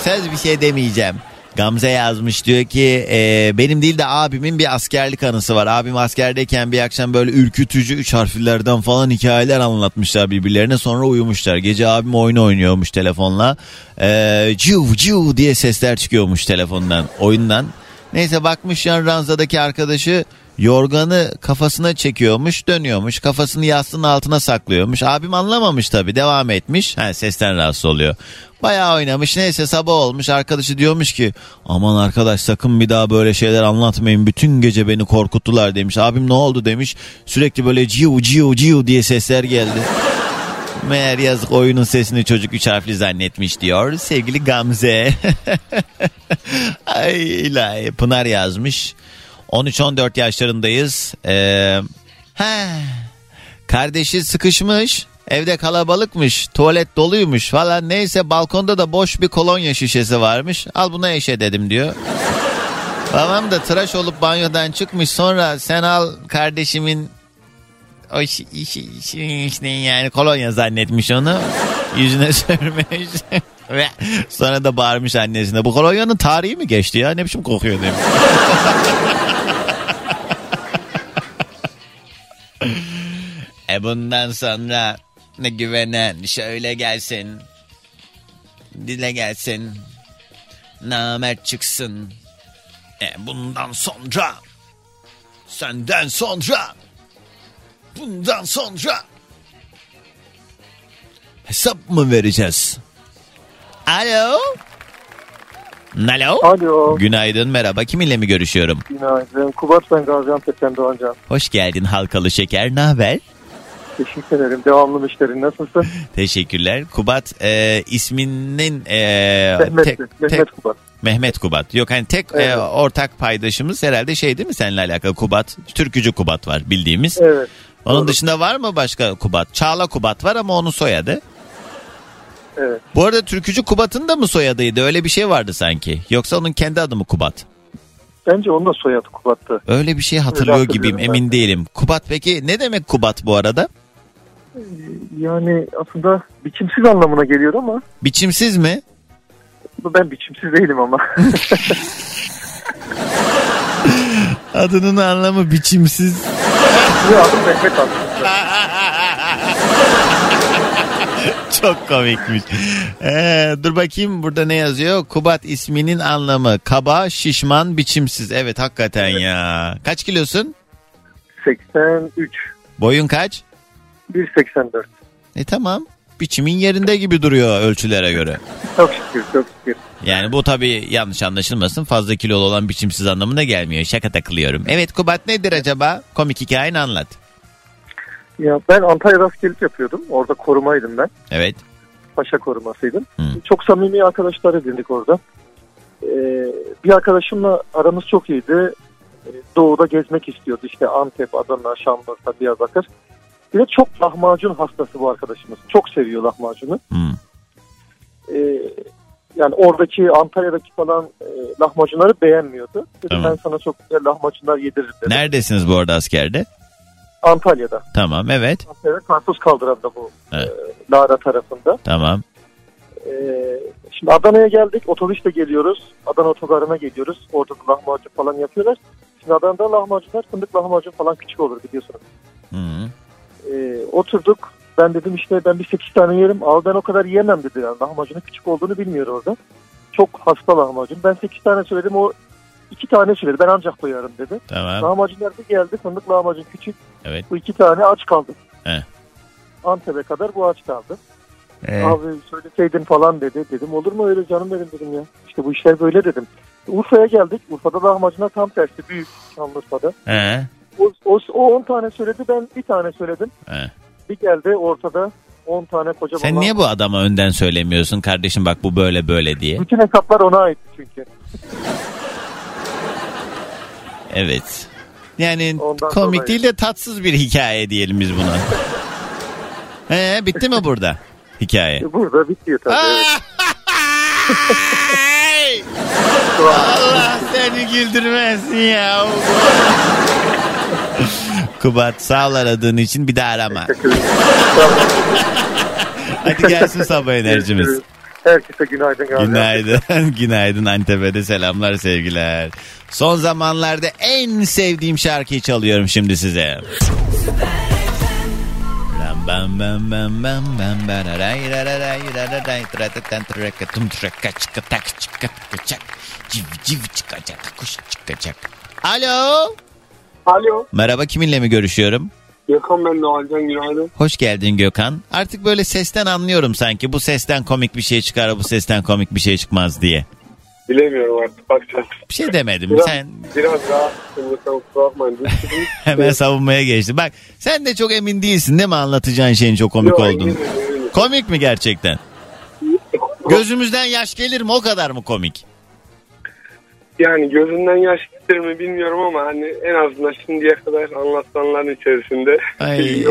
S2: söz bir şey demeyeceğim. Gamze yazmış diyor ki e, benim değil de abimin bir askerlik anısı var. Abim askerdeyken bir akşam böyle ürkütücü üç harflerden falan hikayeler anlatmışlar birbirlerine sonra uyumuşlar. Gece abim oyun oynuyormuş telefonla. E, ciu ciu diye sesler çıkıyormuş telefondan oyundan. Neyse bakmış yan ranzadaki arkadaşı yorganı kafasına çekiyormuş dönüyormuş kafasını yastığın altına saklıyormuş. Abim anlamamış tabii devam etmiş. Ha, sesten rahatsız oluyor. Bayağı oynamış neyse sabah olmuş arkadaşı diyormuş ki aman arkadaş sakın bir daha böyle şeyler anlatmayın bütün gece beni korkuttular demiş. Abim ne oldu demiş sürekli böyle ciu ciu ciu diye sesler geldi. <laughs> Meğer yazık oyunun sesini çocuk üç harfli zannetmiş diyor sevgili Gamze. <laughs> Ay ilahi Pınar yazmış. 13-14 yaşlarındayız. Ee, he, kardeşi sıkışmış. Evde kalabalıkmış, tuvalet doluymuş falan neyse balkonda da boş bir kolonya şişesi varmış. Al buna eşe dedim diyor. <laughs> Babam da tıraş olup banyodan çıkmış sonra sen al kardeşimin o şi, şi, şi, işte yani kolonya zannetmiş onu. Yüzüne <laughs> sürmüş. Sonra da bağırmış annesine. Bu kolonyanın tarihi mi geçti ya? Ne biçim kokuyor demiş. e bundan sonra ne güvenen şöyle gelsin. Dile gelsin. Namert çıksın. E bundan sonra senden sonra bundan sonra hesap mı vereceğiz? Alo. Alo.
S10: Alo.
S2: Günaydın merhaba kiminle mi görüşüyorum?
S10: Günaydın. Kubat ben Gaziantep'ten Doğancan.
S2: Hoş geldin halkalı şeker ne haber?
S10: Teşekkür ederim. Devamlı müşterin. Nasılsın?
S2: Teşekkürler. Kubat e, isminin e,
S10: Mehmet.
S2: tek-
S10: Mehmet
S2: tek-
S10: Kubat.
S2: Mehmet Kubat. Yok hani tek e,
S10: Evet.
S2: ortak paydaşımız herhalde şey değil mi seninle alakalı Kubat? Türkücü Kubat var bildiğimiz.
S10: Evet.
S2: Onun
S10: doğru.
S2: dışında var mı başka Kubat? Çağla Kubat var ama onun soyadı.
S10: Evet.
S2: Bu arada türkücü Kubat'ın da mı soyadıydı? Öyle bir şey vardı sanki. Yoksa onun kendi adı mı Kubat?
S10: Bence onun da soyadı Kubat'tı.
S2: Öyle bir şey hatırlıyor
S10: Öyle
S2: gibiyim emin değilim. Kubat peki ne demek Kubat bu arada?
S10: Yani aslında biçimsiz anlamına geliyor ama
S2: Biçimsiz mi?
S10: ben biçimsiz değilim ama. <laughs>
S2: Adının anlamı biçimsiz. <laughs>
S10: Benim adım Mehmet aslında. <laughs>
S2: Çok komikmiş. Ee, dur bakayım burada ne yazıyor? Kubat isminin anlamı kaba, şişman, biçimsiz. Evet hakikaten ya. Kaç kilosun?
S10: 83.
S2: Boyun kaç?
S10: 1.84.
S2: E tamam. Biçimin yerinde gibi duruyor ölçülere göre.
S10: Çok şükür çok şükür.
S2: Yani bu tabii yanlış anlaşılmasın. Fazla kilolu olan biçimsiz anlamına gelmiyor. Şaka takılıyorum. Evet Kubat nedir acaba? Komik hikayeni anlat.
S10: Ya ben Antalya rastgelik yapıyordum. Orada korumaydım ben.
S2: Evet.
S10: Paşa korumasıydım.
S2: Hı.
S10: Çok samimi arkadaşlar edindik orada. Ee, bir arkadaşımla aramız çok iyiydi. Ee, Doğu'da gezmek istiyordu. İşte Antep, Adana, Şanlıurfa, Diyarbakır. Bir de çok lahmacun hastası bu arkadaşımız. Çok seviyor lahmacunu.
S2: Hmm.
S10: Ee, Yani oradaki Antalya'daki falan e, lahmacunları beğenmiyordu. Dedi
S2: Tamam.
S10: ben sana çok güzel lahmacunlar yediririm dedi.
S2: Neredesiniz bu arada askerde?
S10: Antalya'da.
S2: Tamam evet.
S10: Antalya'da Karpuz Kaldıran'da bu
S2: Evet.
S10: e, Lara tarafında.
S2: Tamam.
S10: E, şimdi Adana'ya geldik. Otobüsle geliyoruz. Adana otogarına geliyoruz. Orada da lahmacun falan yapıyorlar. Şimdi Adana'da lahmacunlar fındık lahmacun falan küçük olur biliyorsunuz.
S2: Hı -hı.
S10: E, oturduk. Ben dedim işte ben bir 8 tane yerim. Abi ben o kadar yiyemem dedi. Yani lahmacunun küçük olduğunu bilmiyor orada. Çok hasta lahmacun. Ben 8 tane söyledim. O 2 tane söyledi. Ben ancak doyarım dedi.
S2: Tamam.
S10: Lahmacunlar bir geldi. Fındık lahmacun küçük.
S2: Evet.
S10: Bu iki tane aç kaldı.
S2: He.
S10: Antep'e kadar bu aç kaldı.
S2: Ee,
S10: Abi söyleseydin falan dedi. Dedim olur mu öyle canım benim dedim ya. İşte bu işler böyle dedim. Urfa'ya geldik. Urfa'da lahmacunlar tam tersi. Büyük Şanlıurfa'da.
S2: he,
S10: O, o, o 10 tane söyledi. Ben bir tane söyledim.
S2: he.
S10: Bir geldi ortada 10 tane kocaman.
S2: Sen niye bu adama önden söylemiyorsun kardeşim bak bu böyle böyle diye?
S10: Bütün hesaplar ona ait çünkü. <laughs>
S2: Evet. Yani
S10: Ondan
S2: komik
S10: dolayı.
S2: değil de tatsız bir hikaye diyelim biz buna. He, <laughs> bitti mi burada hikaye?
S10: Burada bitiyor tabii. evet.
S2: Allah seni güldürmesin ya. Kubat sağ ol aradığın için bir daha arama. Hadi gelsin sabah enerjimiz.
S10: Herkese günaydın. galiba.
S2: Günaydın. Günaydın Antep'e de selamlar sevgiler. Son zamanlarda en sevdiğim şarkıyı çalıyorum şimdi size. Ram bam bam bam bam bam bararay rararay rararay tratatan trakatum trakaçkatak çıkatacak civ civ çıkacak kuş çıkacak. Alo.
S11: Alo.
S2: Merhaba kiminle mi görüşüyorum?
S11: Gökhan ben Doğancan günaydın.
S2: Hoş geldin Gökhan. Artık böyle sesten anlıyorum sanki bu sesten komik bir şey çıkar bu sesten komik bir şey çıkmaz diye.
S11: Bilemiyorum artık bakacağız.
S2: Bir şey demedim.
S11: Biraz,
S2: Sen
S11: biraz kusura bakmayın. <laughs>
S2: Hemen savunmaya geçtin. Bak sen de çok emin değilsin değil mi anlatacağın şeyin çok komik
S11: Yok,
S2: olduğunu.
S11: eminim, eminim.
S2: Komik mi gerçekten? Gözümüzden yaş gelir mi o kadar mı komik?
S11: Yani gözünden yaş gelir mi bilmiyorum ama hani en azından şimdiye kadar anlatılanların içerisinde
S2: Ay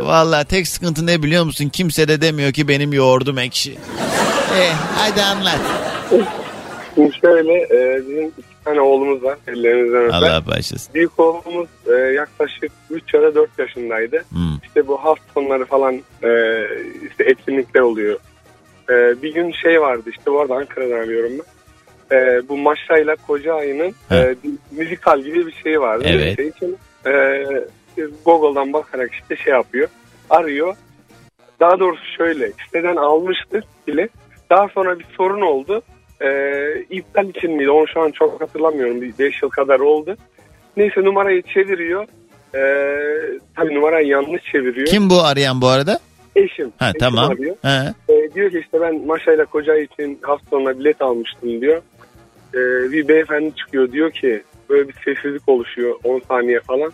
S2: valla tek sıkıntı ne biliyor musun? Kimse de demiyor ki benim yoğurdum ekşi. <laughs> Eh hadi anlat.
S11: Şimdi şöyle e, bizim iki tane oğlumuz var ellerinizden öper.
S2: Allah başlasın.
S11: Büyük oğlumuz e, yaklaşık 3 ya da 4 yaşındaydı.
S2: Hmm.
S11: İşte bu hafta sonları falan e, işte etkinlikler oluyor. E, bir gün şey vardı işte bu arada Ankara'dan arıyorum ben. E, bu Maşra'yla Koca Ayı'nın
S2: He.
S11: e, müzikal gibi bir şey vardı.
S2: Evet.
S11: Şey için, e, Google'dan bakarak işte şey yapıyor. Arıyor. Daha doğrusu şöyle siteden almıştı bile. Daha sonra bir sorun oldu. E, iptal için miydi? Onu şu an çok hatırlamıyorum. Bir 5 yıl kadar oldu. Neyse numarayı çeviriyor. E, tabii numarayı yanlış çeviriyor.
S2: Kim bu arayan bu arada?
S11: Eşim.
S2: Ha
S11: Eşim
S2: tamam.
S11: arıyor.
S2: Ha.
S11: E, diyor ki işte ben Maşa'yla Koca için hafta sonuna bilet almıştım diyor. E, bir beyefendi çıkıyor diyor ki böyle bir sessizlik oluşuyor 10 saniye falan.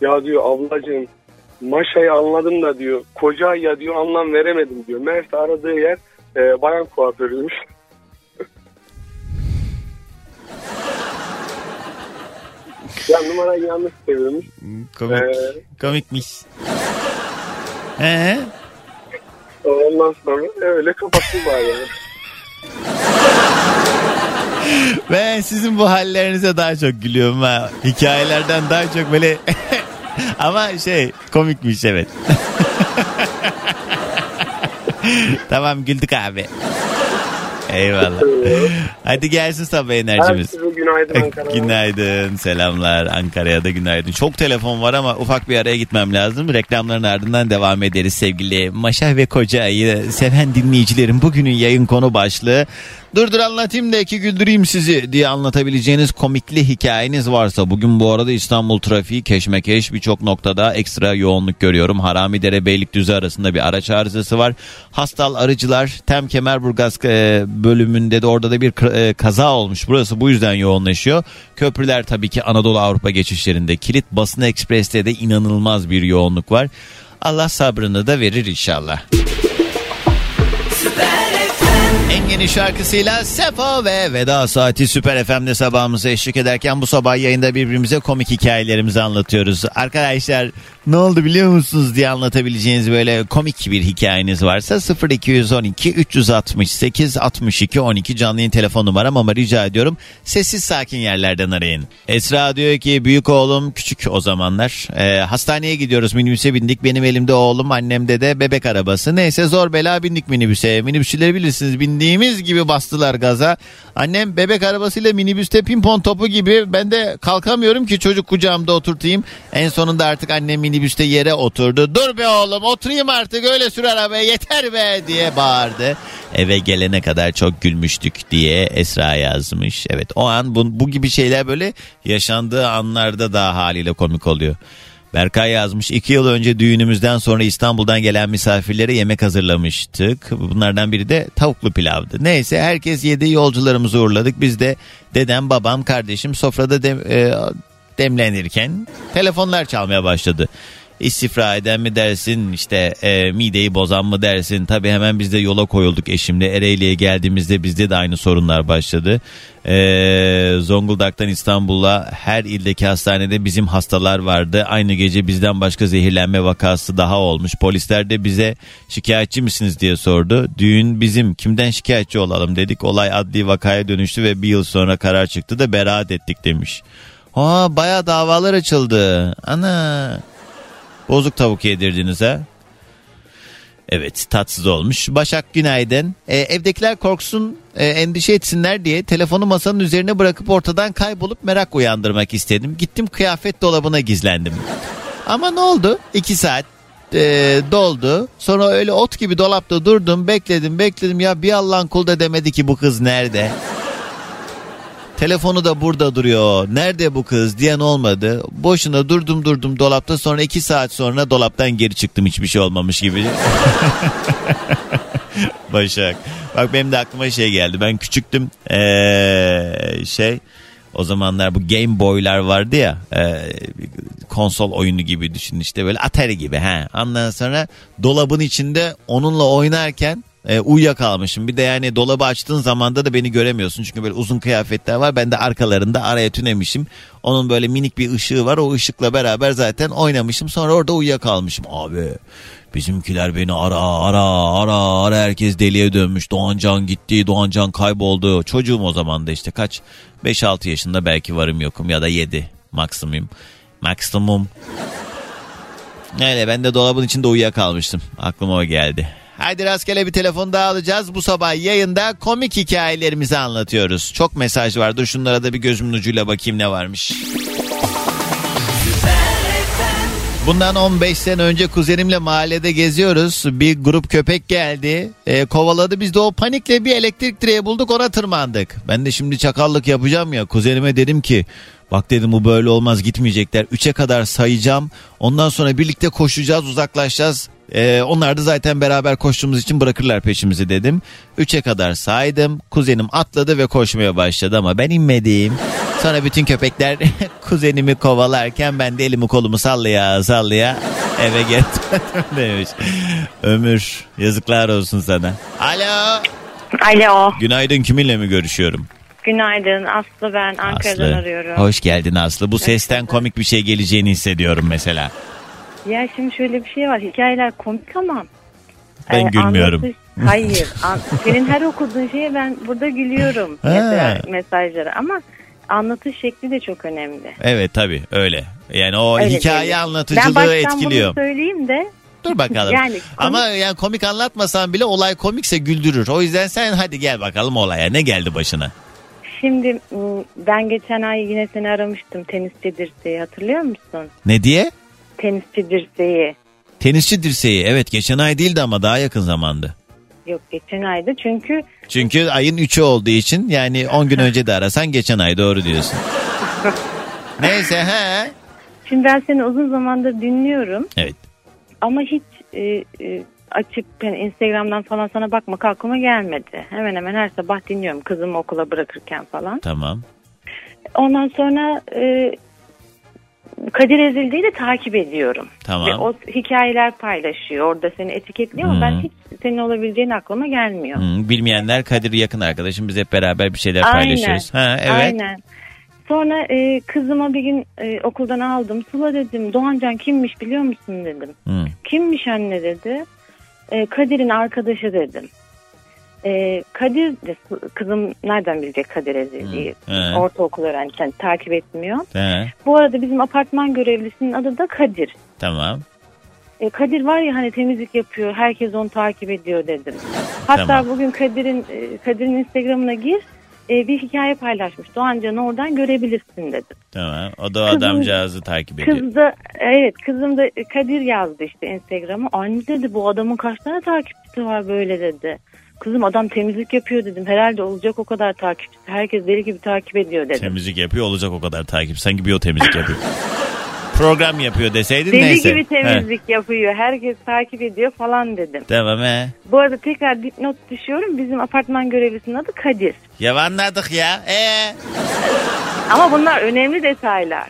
S11: Ya diyor ablacığım Maşa'yı anladım da diyor Koca ya diyor anlam veremedim diyor. Meğerse aradığı yer e, bayan kuaförüymüş. <laughs> ya numarayı yanlış çevirmiş.
S2: Komik.
S11: E,
S2: Komikmiş. He?
S11: ondan sonra öyle kapattılar yani. <laughs>
S2: Ben sizin bu hallerinize daha çok gülüyorum ha. Hikayelerden daha çok böyle <laughs> ama şey komikmiş evet. <laughs> tamam güldük abi. Eyvallah. Hadi gelsin sabah enerjimiz.
S11: Herkese günaydın Ankara.
S2: Günaydın, selamlar Ankara'ya da günaydın. Çok telefon var ama ufak bir araya gitmem lazım. Reklamların ardından devam ederiz sevgili Maşah ve Koca Ayı seven dinleyicilerim. Bugünün yayın konu başlığı Dur dur anlatayım da iki güldüreyim sizi diye anlatabileceğiniz komikli hikayeniz varsa bugün bu arada İstanbul trafiği keşmekeş birçok noktada ekstra yoğunluk görüyorum. Haramidere Beylikdüzü arasında bir araç arızası var. Hastal arıcılar Tem Kemerburgaz e, bölümünde de orada da bir e, kaza olmuş. Burası bu yüzden yoğunlaşıyor. Köprüler tabii ki Anadolu Avrupa geçişlerinde kilit basın ekspreste de inanılmaz bir yoğunluk var. Allah sabrını da verir inşallah. En yeni şarkısıyla Sefo ve Veda Saati Süper FM'de sabahımıza eşlik ederken bu sabah yayında birbirimize komik hikayelerimizi anlatıyoruz. Arkadaşlar ne oldu biliyor musunuz diye anlatabileceğiniz böyle komik bir hikayeniz varsa 0212 368 62 12 canlı yayın telefon numaram ama rica ediyorum sessiz sakin yerlerden arayın. Esra diyor ki büyük oğlum küçük o zamanlar Ee, hastaneye gidiyoruz minibüse bindik benim elimde oğlum annemde de bebek arabası neyse zor bela bindik minibüse minibüsçüleri bilirsiniz bindiğimiz gibi bastılar gaza. Annem bebek arabasıyla minibüste pimpon topu gibi. Ben de kalkamıyorum ki çocuk kucağımda oturtayım. En sonunda artık annem minibüste yere oturdu. Dur be oğlum oturayım artık. Öyle sür arabaya yeter be diye bağırdı. Eve gelene kadar çok gülmüştük diye Esra yazmış. Evet o an bu, bu gibi şeyler böyle yaşandığı anlarda daha haliyle komik oluyor. Berkay yazmış. iki yıl önce düğünümüzden sonra İstanbul'dan gelen misafirlere yemek hazırlamıştık. Bunlardan biri de tavuklu pilavdı. Neyse herkes yedi yolcularımızı uğurladık. Biz de dedem, babam, kardeşim sofrada dem- e, demlenirken telefonlar çalmaya başladı. İstifra eden mi dersin işte e, mideyi bozan mı dersin? Tabi hemen biz de yola koyulduk eşimle. Ereğli'ye geldiğimizde bizde de aynı sorunlar başladı. E, Zonguldak'tan İstanbul'a her ildeki hastanede bizim hastalar vardı. Aynı gece bizden başka zehirlenme vakası daha olmuş. Polisler de bize şikayetçi misiniz? diye sordu. Düğün bizim. Kimden şikayetçi olalım? dedik. Olay adli vakaya dönüştü ve bir yıl sonra karar çıktı da beraat ettik demiş. Aa baya davalar açıldı. Ana Bozuk tavuk yedirdiniz ha? Evet tatsız olmuş. Başak günaydın. Ee, evdekiler korksun e, endişe etsinler diye telefonu masanın üzerine bırakıp ortadan kaybolup merak uyandırmak istedim. Gittim kıyafet dolabına gizlendim. <laughs> Ama ne oldu? İki saat e, doldu. Sonra öyle ot gibi dolapta durdum bekledim bekledim ya bir Allah'ın kulu da demedi ki bu kız nerede? Telefonu da burada duruyor. Nerede bu kız diyen olmadı. Boşuna durdum durdum dolapta. Sonra iki saat sonra dolaptan geri çıktım hiçbir şey olmamış gibi. <laughs> Başak. Bak benim de aklıma şey geldi. Ben küçüktüm. Ee, şey o zamanlar bu Game Boy'lar vardı ya e, konsol oyunu gibi düşün işte böyle Atari gibi ha. Ondan sonra dolabın içinde onunla oynarken e, uyuyakalmışım. Bir de yani dolabı açtığın zamanda da beni göremiyorsun. Çünkü böyle uzun kıyafetler var. Ben de arkalarında araya tünemişim. Onun böyle minik bir ışığı var. O ışıkla beraber zaten oynamışım. Sonra orada uyuyakalmışım. Abi bizimkiler beni ara ara ara ara herkes deliye dönmüş. Doğancan gitti. Doğancan kayboldu. Çocuğum o zaman da işte kaç 5-6 yaşında belki varım yokum ya da 7 maksimum. Maksimum. Öyle ben de dolabın içinde uyuyakalmıştım. Aklıma o geldi. Haydi rastgele bir telefon daha alacağız. Bu sabah yayında komik hikayelerimizi anlatıyoruz. Çok mesaj var. Şunlara da bir gözümün ucuyla bakayım ne varmış. Bundan 15 sene önce kuzenimle mahallede geziyoruz. Bir grup köpek geldi. e, kovaladı. Biz de o panikle bir elektrik direği bulduk ona tırmandık. Ben de şimdi çakallık yapacağım ya. Kuzenime dedim ki bak dedim bu böyle olmaz gitmeyecekler. 3'e kadar sayacağım. Ondan sonra birlikte koşacağız uzaklaşacağız. E, onlar da zaten beraber koştuğumuz için bırakırlar peşimizi dedim. 3'e kadar saydım. Kuzenim atladı ve koşmaya başladı ama ben inmedim. Sonra bütün köpekler <laughs> kuzenimi kovalarken ben de elimi kolumu sallaya sallaya eve gittim demiş. Ömür yazıklar olsun sana. Alo.
S12: Alo.
S2: Günaydın kiminle mi görüşüyorum?
S12: Günaydın. Aslı ben Ankara'dan
S2: Aslı.
S12: arıyorum.
S2: Hoş geldin Aslı. Bu sesten komik bir şey geleceğini hissediyorum mesela.
S12: Ya şimdi şöyle bir şey var. Hikayeler komik ama.
S2: Ben
S12: e,
S2: gülmüyorum.
S12: anlatış- Hayır. an- senin her okuduğun şeye ben burada gülüyorum. Mesela mesajlara ama anlatış şekli de çok önemli.
S2: Evet tabii öyle. Yani o
S12: Öyle
S2: hikaye.
S12: Ben
S2: anlatıcılığı
S12: baştan
S2: etkiliyor.
S12: bunu söyleyeyim de.
S2: Dur bakalım.
S12: Yani komik-
S2: Ama yani komik anlatmasan bile olay komikse güldürür. O yüzden sen hadi gel bakalım olaya. Ne geldi başına?
S12: Şimdi ben geçen ay yine seni aramıştım tenisçi dirseği hatırlıyor musun?
S2: Ne diye?
S12: Tenisçi dirseği.
S2: Tenisçi dirseği. Evet geçen ay değildi ama daha yakın zamandı.
S12: Yok geçen ayda çünkü
S2: Çünkü ayın 3'ü olduğu için yani 10 gün önce de arasan geçen ay doğru diyorsun. <laughs> Neyse he.
S12: şimdi ben seni uzun zamandır dinliyorum.
S2: Evet.
S12: Ama hiç e, e, açıp yani Instagram'dan falan sana bakmak aklıma gelmedi. Hemen hemen her sabah dinliyorum kızımı okula bırakırken falan.
S2: Tamam.
S12: Ondan sonra e, Kadir Ezildi'yi de takip ediyorum.
S2: Tamam.
S12: Ve o hikayeler paylaşıyor. Orada seni etiketliyor ama ben hiç senin olabileceğin aklıma gelmiyor.
S2: Hmm, bilmeyenler Kadir yakın arkadaşım. Biz hep beraber bir şeyler
S12: Aynen.
S2: paylaşıyoruz. Ha, evet.
S12: Aynen. Sonra e, kızıma bir gün e, okuldan aldım. Sıla dedim Doğancan kimmiş biliyor musun dedim.
S2: Hmm.
S12: Kimmiş anne dedi. E, Kadir'in arkadaşı dedim. E, Kadir de kızım nereden bilecek Kadir Ezildi'yi?
S2: Hı, he.
S12: Ortaokul öğrencisi yani takip etmiyor.
S2: Ha,
S12: Bu arada bizim apartman görevlisinin adı da Kadir.
S2: tamam.
S12: E, Kadir var ya hani temizlik yapıyor. Herkes onu takip ediyor dedim. Hatta
S2: Tamam.
S12: bugün Kadir'in e, Kadir'in Instagram'ına gir. e, bir hikaye paylaşmış. Doğancan'ı oradan görebilirsin dedim.
S2: Tamam. O da
S12: Kızım-
S2: adamcağızı takip ediyor.
S12: Kız da evet kızım da Kadir yazdı işte Instagram'a. Anne dedi bu adamın kaç tane takipçisi var böyle dedi. Kızım adam temizlik yapıyor dedim. Herhalde olacak o kadar takipçisi. Herkes deli gibi takip ediyor dedim.
S2: Temizlik yapıyor olacak o kadar takip. Sanki bir o temizlik yapıyor. Program yapıyor deseydin
S12: Deli
S2: neyse.
S12: gibi temizlik yapıyor. Herkes takip ediyor falan dedim.
S2: He, Tamam he.
S12: Bu arada tekrar dipnot düşüyorum. Bizim apartman görevlisinin adı Kadir.
S2: Ya anladık ya. Ee?
S12: Ama bunlar önemli detaylar.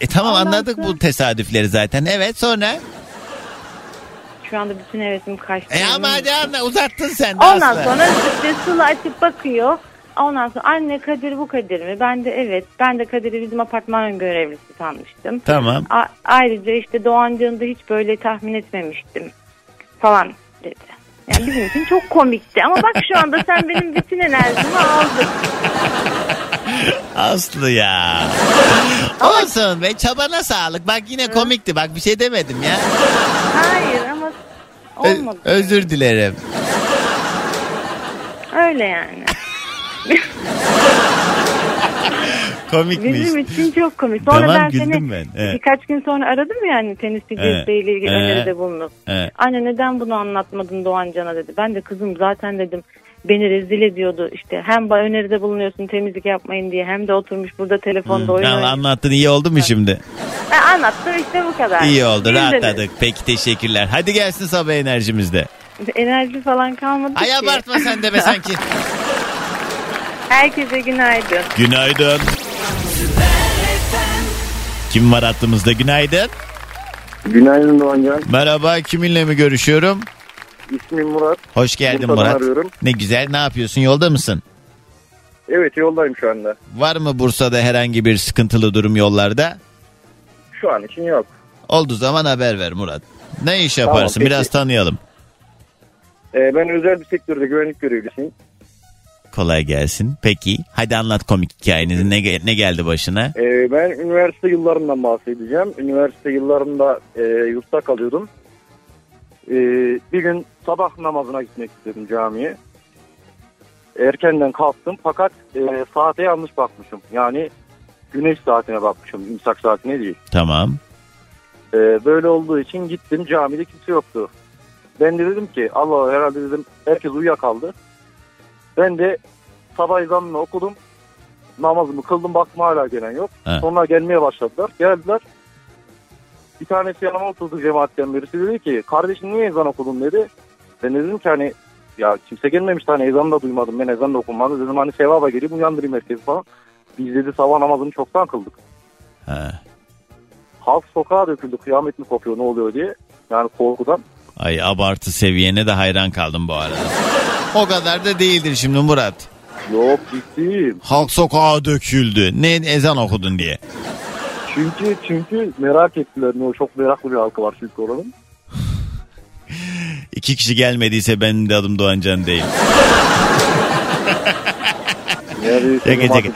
S2: E tamam
S12: Ondan
S2: anladık
S12: sonra-
S2: bu tesadüfleri zaten. Evet sonra.
S12: Şu anda bütün hevesim kaçtı.
S2: E ama hadi anla uzattın sen de
S12: Ondan
S2: Aslı.
S12: sonra işte Sıla açıp bakıyor. Ondan sonra anne Kadir bu Kadir mi? Ben de evet. Ben de Kadir'i bizim apartman görevlisi sanmıştım.
S2: Tamam.
S12: A- ayrıca işte Doğancan'ı da hiç böyle tahmin etmemiştim falan dedi. Yani bizim için çok komikti. Ama bak şu anda sen benim bütün enerjimi aldın.
S2: Aslı ya. Olsun be çabana sağlık. Bak yine komikti. Bak bir şey demedim ya.
S12: Hayır ama
S2: Ö-
S12: olmadı.
S2: özür dilerim.
S12: Öyle yani. <laughs>
S2: Komikmiş.
S12: Bizim için çok komik. Sonra
S2: Tamam,
S12: ben
S2: güldüm
S12: seni
S2: ben. Evet.
S12: birkaç gün sonra aradım yani tenis videosuyla ilgili
S2: Evet.
S12: öneride bulunup.
S2: Evet.
S12: Anne neden bunu anlatmadın Doğancan'a dedi. Ben de kızım zaten dedim beni rezil ediyordu. İşte hem öneride bulunuyorsun temizlik yapmayın diye hem de oturmuş burada telefonda oyun
S2: Ya
S12: oynuyor.
S2: anlattın iyi oldu mu şimdi?
S12: Ha, anlattım işte bu kadar.
S2: İyi oldu
S12: Güldünüz.
S2: rahatladık. Peki teşekkürler. Hadi gelsin sabah enerjimizde.
S12: Enerji falan kalmadı
S2: Ay
S12: ki.
S2: abartma sen de be <laughs> sanki.
S12: Herkese günaydın.
S2: Günaydın. Kim var hattımızda günaydın?
S13: Günaydın Doğancan.
S2: Merhaba kiminle mi görüşüyorum?
S13: İsmim Murat.
S2: Hoş geldin
S13: Bursa'dan
S2: Murat.
S13: arıyorum.
S2: Ne güzel ne yapıyorsun yolda mısın?
S13: Evet yoldayım şu anda.
S2: Var mı Bursa'da herhangi bir sıkıntılı durum yollarda?
S13: Şu an için yok.
S2: Olduğu zaman haber ver Murat. Ne iş
S13: Tamam,
S2: yaparsın
S13: peki.
S2: biraz tanıyalım.
S13: Ee, ben özel bir sektörde güvenlik görevlisiyim.
S2: Kolay gelsin. Peki hadi anlat komik hikayenizi ne, ge- ne geldi başına?
S13: Ee, ben üniversite yıllarından bahsedeceğim. Üniversite yıllarında e, yurtta kalıyordum. Ee, bir gün sabah namazına gitmek istedim camiye. Erkenden kalktım fakat e, saate yanlış bakmışım. Yani güneş saatine bakmışım. imsak saatine değil.
S2: Tamam.
S13: Ee, böyle olduğu için gittim camide kimse yoktu. Ben de dedim ki Allah herhalde dedim herkes uyuyakaldı. Ben de sabah ezanını okudum. Namazımı kıldım baktım hala gelen yok.
S2: He.
S13: Sonra gelmeye başladılar. Geldiler. Bir tanesi yanıma oturdu cemaatten birisi dedi ki kardeşim niye ezan okudun dedi. Ben de dedim ki hani ya kimse gelmemiş hani ezanı da duymadım ben ezan da okunmadı. Dedim hani sevaba geleyim uyandırayım herkesi falan. Biz dedi sabah namazını çoktan kıldık.
S2: Ha.
S13: Halk sokağa döküldü kıyamet mi kopuyor ne oluyor diye. Yani korkudan.
S2: Ay abartı seviyene de hayran kaldım bu arada. <laughs> o kadar da değildir şimdi Murat.
S13: Yok ciddiyim.
S2: Halk sokağa döküldü. Ne ezan okudun diye.
S13: Çünkü çünkü merak ettiler. O çok meraklı bir halkı var çünkü oranın.
S2: İki kişi gelmediyse benim de adım Doğancan değil. <laughs>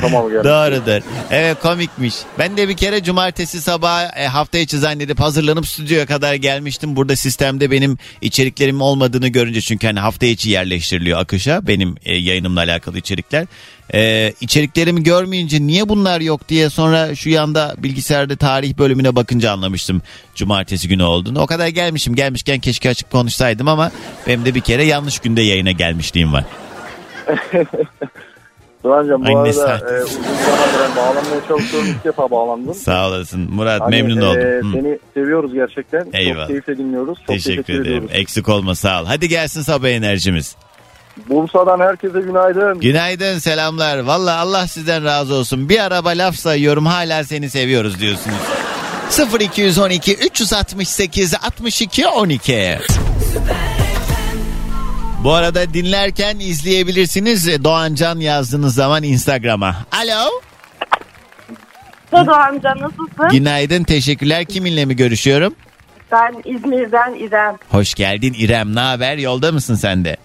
S13: Tamamı gelmiş.
S2: Doğrudur. Evet komikmiş. Ben de bir kere cumartesi sabahı e, hafta içi zannedip hazırlanıp stüdyoya kadar gelmiştim. Burada sistemde benim içeriklerim olmadığını görünce çünkü hani hafta içi yerleştiriliyor akışa benim e, yayınımla alakalı içerikler. E, içeriklerimi görmeyince niye bunlar yok diye sonra şu yanda bilgisayarda tarih bölümüne bakınca anlamıştım cumartesi günü olduğunu. O kadar gelmişim gelmişken keşke açık konuşsaydım ama benim de bir kere yanlış günde yayına gelmişliğim var. <laughs>
S13: Doğancan bu
S2: Ay, ne
S13: arada e, uzun zamandır bağlanmaya çalışıyorum. İlk defa bağlandım.
S2: Sağ olasın Murat
S13: Hani,
S2: memnun
S13: e,
S2: oldum. Hı.
S13: Seni seviyoruz gerçekten.
S2: Eyvallah.
S13: Çok keyifle dinliyoruz. Çok teşekkür,
S2: Teşekkür ederim.
S13: ediyoruz.
S2: Eksik olma sağ ol. Hadi gelsin sabah enerjimiz.
S13: Bursa'dan herkese günaydın.
S2: Günaydın selamlar. Valla Allah sizden razı olsun. Bir araba laf sayıyorum hala seni seviyoruz diyorsunuz. 0212 368 62 12. Bu arada dinlerken izleyebilirsiniz. Doğancan yazdığınız zaman Instagram'a. Alo.
S8: Sedo amca nasılsın?
S2: Günaydın teşekkürler. Kiminle mi görüşüyorum?
S8: Ben İzmir'den İrem.
S2: Hoş geldin İrem. Ne haber? Yolda mısın sen de?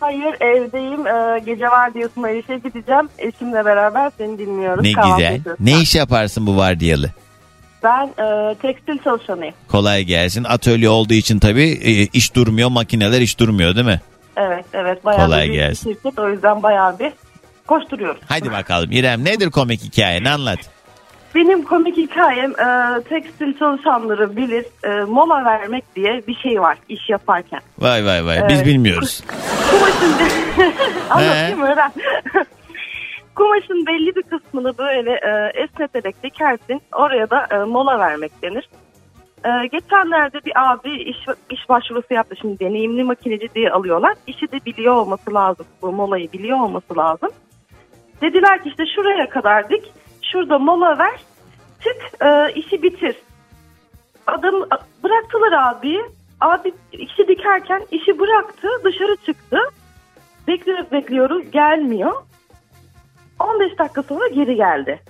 S8: Hayır evdeyim. Ee, gece vardiyasına işe gideceğim. Eşimle beraber seni dinliyoruz.
S2: Ne
S8: Kahvaltı
S2: güzel.
S8: yapıyoruz.
S2: Ne iş yaparsın bu vardiyalı?
S8: Ben e, tekstil çalışanıyım.
S2: Kolay gelsin. Atölye olduğu için tabii e, iş durmuyor, makineler iş durmuyor değil mi?
S8: Evet evet bayağı
S2: Kolay
S8: bir
S2: gelsin.
S8: şirket. O yüzden bayağı bir koşturuyoruz.
S2: Hadi bakalım İrem nedir komik hikayen anlat.
S8: Benim komik hikayem e, tekstil çalışanları bilir e, mola vermek diye bir şey var iş yaparken.
S2: Vay vay vay biz
S8: Evet.
S2: bilmiyoruz.
S8: Kumaşın <laughs> anlatayım öğren. Kumaşın belli bir kısmını böyle e, esneterek dikersin. Oraya da e, mola vermek denir. E, geçenlerde bir abi iş, iş başvurusu yaptı. Şimdi deneyimli makineci diye alıyorlar. İşi de biliyor olması lazım. Bu molayı biliyor olması lazım. Dediler ki işte şuraya kadar dik. Şurada mola ver. Çık e, işi bitir. Adam bıraktılar abi. Abi işi dikerken işi bıraktı. Dışarı çıktı. Bekliyoruz bekliyoruz gelmiyor. 15 dakika sonra geri geldi.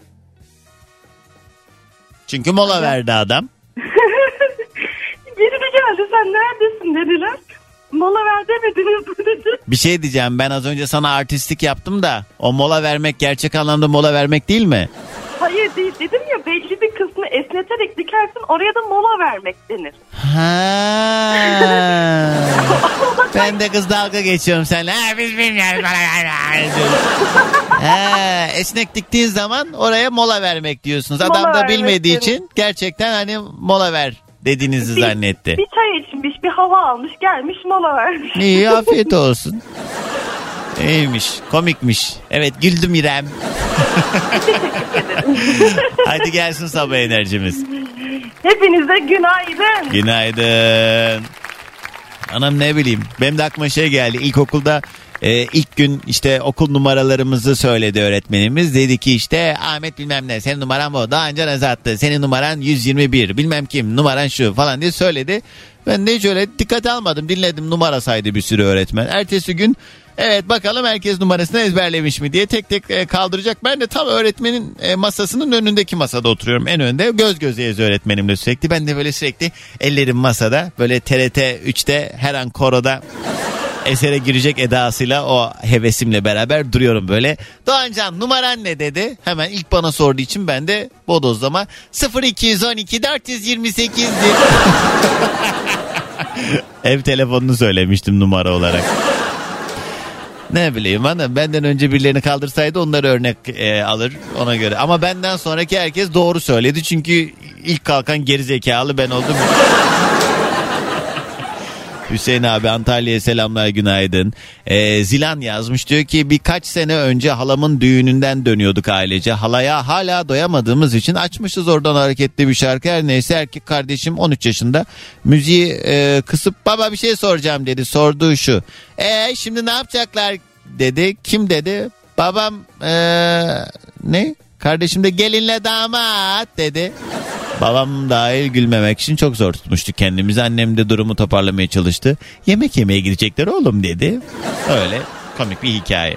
S2: Çünkü mola verdi adam.
S8: Geri de geldi sen neredesin dediler. Mola ver demediniz dedi.
S2: Bir şey diyeceğim ben az önce sana artistlik yaptım da o mola vermek gerçek anlamda mola vermek değil mi?
S8: Hayır değil dedim ya belli bir kısmı esneterek dikersin oraya da mola vermek denir.
S2: Ha. <laughs> ben de kız dalga geçiyorum seninle. Ha, biz bilmiyoruz. mola vermek ha, esnek diktiğin zaman oraya mola vermek diyorsunuz. Adam
S8: Mola
S2: da bilmediği için gerçekten hani mola ver dediğinizi
S8: Bir-
S2: zannetti.
S8: Bir çay içmiş bir hava almış gelmiş mola vermiş.
S2: İyi <laughs> afiyet olsun. İyiymiş, komikmiş. Evet güldüm İrem. Hadi gelsin sabah enerjimiz.
S8: Hepinize günaydın.
S2: Günaydın. Anam ne bileyim. Benim de aklıma şey geldi. İlkokulda e, ilk gün işte okul numaralarımızı söyledi öğretmenimiz. Dedi ki işte Ahmet bilmem ne senin numaran bu. Daha önce Nezat'tı. Senin numaran 121. Bilmem kim numaran şu falan diye söyledi. Ben de hiç öyle dikkate almadım. Dinledim numara saydı bir sürü öğretmen. Ertesi gün evet bakalım herkes numarasını ezberlemiş mi diye tek tek e, kaldıracak. Ben de tam öğretmenin e, masasının önündeki masada oturuyorum. En önde göz gözeyiz öğretmenimle sürekli. Ben de böyle sürekli ellerim masada. Böyle TRT 3'te her an koroda esere girecek edasıyla o hevesimle beraber duruyorum böyle. Doğancan numaran ne dedi? Hemen ilk bana sorduğu için ben de bodozlama 0212 428 'di. Ev telefonunu söylemiştim numara olarak. Ne bileyim hanım benden önce birilerini kaldırsaydı onları örnek e, alır ona göre. Ama benden sonraki herkes doğru söyledi çünkü ilk kalkan geri zekalı ben oldum. Hüseyin abi Antalya'ya selamlar günaydın. Ee, Zilan yazmış diyor ki birkaç sene önce halamın düğününden dönüyorduk ailece. Halaya hala doyamadığımız için açmışız oradan hareketli bir şarkı. Her neyse erkek kardeşim 13 yaşında müziği e, kısıp baba bir şey soracağım dedi. Sorduğu şu. E şimdi ne yapacaklar dedi. Kim dedi? Babam e, ne? Kardeşim de gelinle damat dedi. Babam dahil gülmemek için çok zor tutmuştuk kendimizi. Annem de durumu toparlamaya çalıştı. Yemek yemeye gidecekler oğlum dedi. Öyle komik bir hikaye.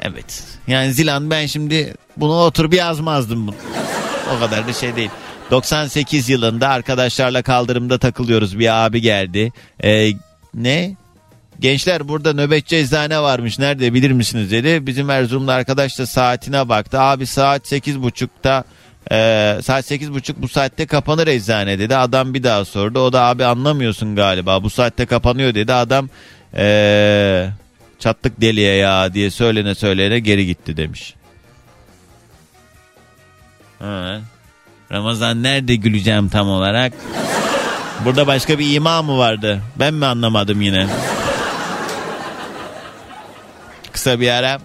S2: Evet. Yani Zilan ben şimdi bunu oturup yazmazdım. bunu. O kadar da şey değil. 98 yılında arkadaşlarla kaldırımda takılıyoruz. Bir abi geldi. Ee, ne? Gençler burada nöbetçi eczane varmış nerede bilir misiniz dedi. Bizim Erzurumlu arkadaş da saatine baktı. Abi saat 8.30'da e, saat 8.30 bu saatte kapanır eczane dedi. Adam bir daha sordu. O da abi anlamıyorsun galiba bu saatte kapanıyor dedi. Adam e, çattık deliye ya diye söylene söylene geri gitti demiş. Ha. Ramazan nerede güleceğim tam olarak? Burada başka bir ima mı vardı? Ben mi anlamadım yine? Kısa bir ara.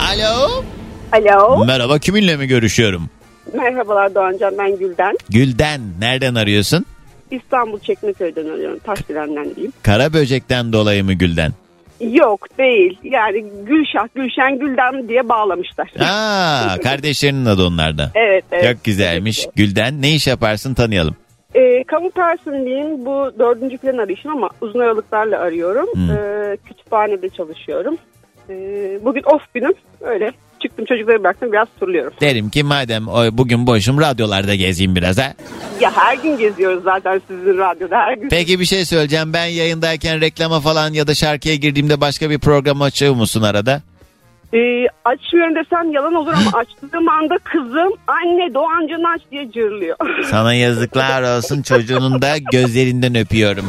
S2: Alo.
S14: Alo.
S2: Merhaba kiminle mi görüşüyorum?
S14: Merhabalar Doğancan ben Gülden.
S2: Gülden nereden arıyorsun?
S14: İstanbul Çekmeköy'den arıyorum. Taşdelen'den diyeyim.
S2: Kara böcekten dolayı mı Gülden?
S14: Yok değil. Yani Gülşah, Gülşen, Gülden diye bağlamışlar.
S2: Aa, <laughs> kardeşlerinin adı onlardan.
S14: Evet, evet.
S2: Çok güzelmiş. Gülden ne iş yaparsın tanıyalım.
S14: Ee, kamu personeliyim. Bu dördüncü plan arayışım ama uzun aralıklarla arıyorum.
S2: Hmm.
S14: Ee, kütüphanede çalışıyorum. Ee, bugün off günüm. Öyle çıktım çocukları bıraktım biraz turluyorum.
S2: Derim ki madem o- bugün boşum radyolarda gezeyim biraz ha.
S14: Ya her gün geziyoruz zaten sizin radyoda her gün.
S2: Peki bir şey söyleyeceğim. Ben yayındayken reklama falan ya da şarkıya girdiğimde başka bir program açıyor musun arada?
S14: Ee, açmıyorum desem yalan olur ama <laughs> açtığım anda kızım anne Doğancan'ı aç diye cırlıyor. <laughs>
S2: Sana yazıklar olsun çocuğunun da gözlerinden öpüyorum.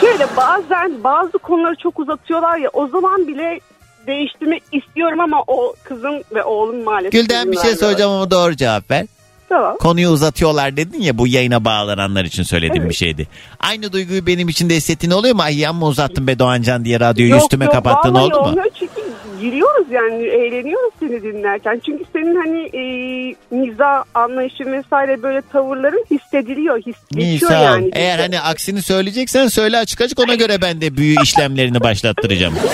S14: Şöyle bazen bazı konuları çok uzatıyorlar ya o zaman bile değiştirmek istiyorum ama o kızım ve oğlum maalesef.
S2: Gülden bir şey soracağım ama doğru cevap ver.
S14: Tamam.
S2: Konuyu uzatıyorlar dedin ya bu yayına bağlananlar için söylediğim bir şeydi. Aynı duyguyu benim için de hissettiğin oluyor mu? Ay yanma uzattın be Doğancan diye radyoyu
S14: Yok,
S2: üstüme
S14: yok,
S2: kapattın oldu mu?
S14: olmuyor giriyoruz yani eğleniyoruz seni dinlerken. Çünkü senin hani e, miza anlayışın vesaire böyle tavırların hissediliyor. His, geçiyor
S2: ol.
S14: yani.
S2: Eğer hani aksini söyleyeceksen söyle açık açık ona göre ben de büyü işlemlerini başlattıracağım. <laughs>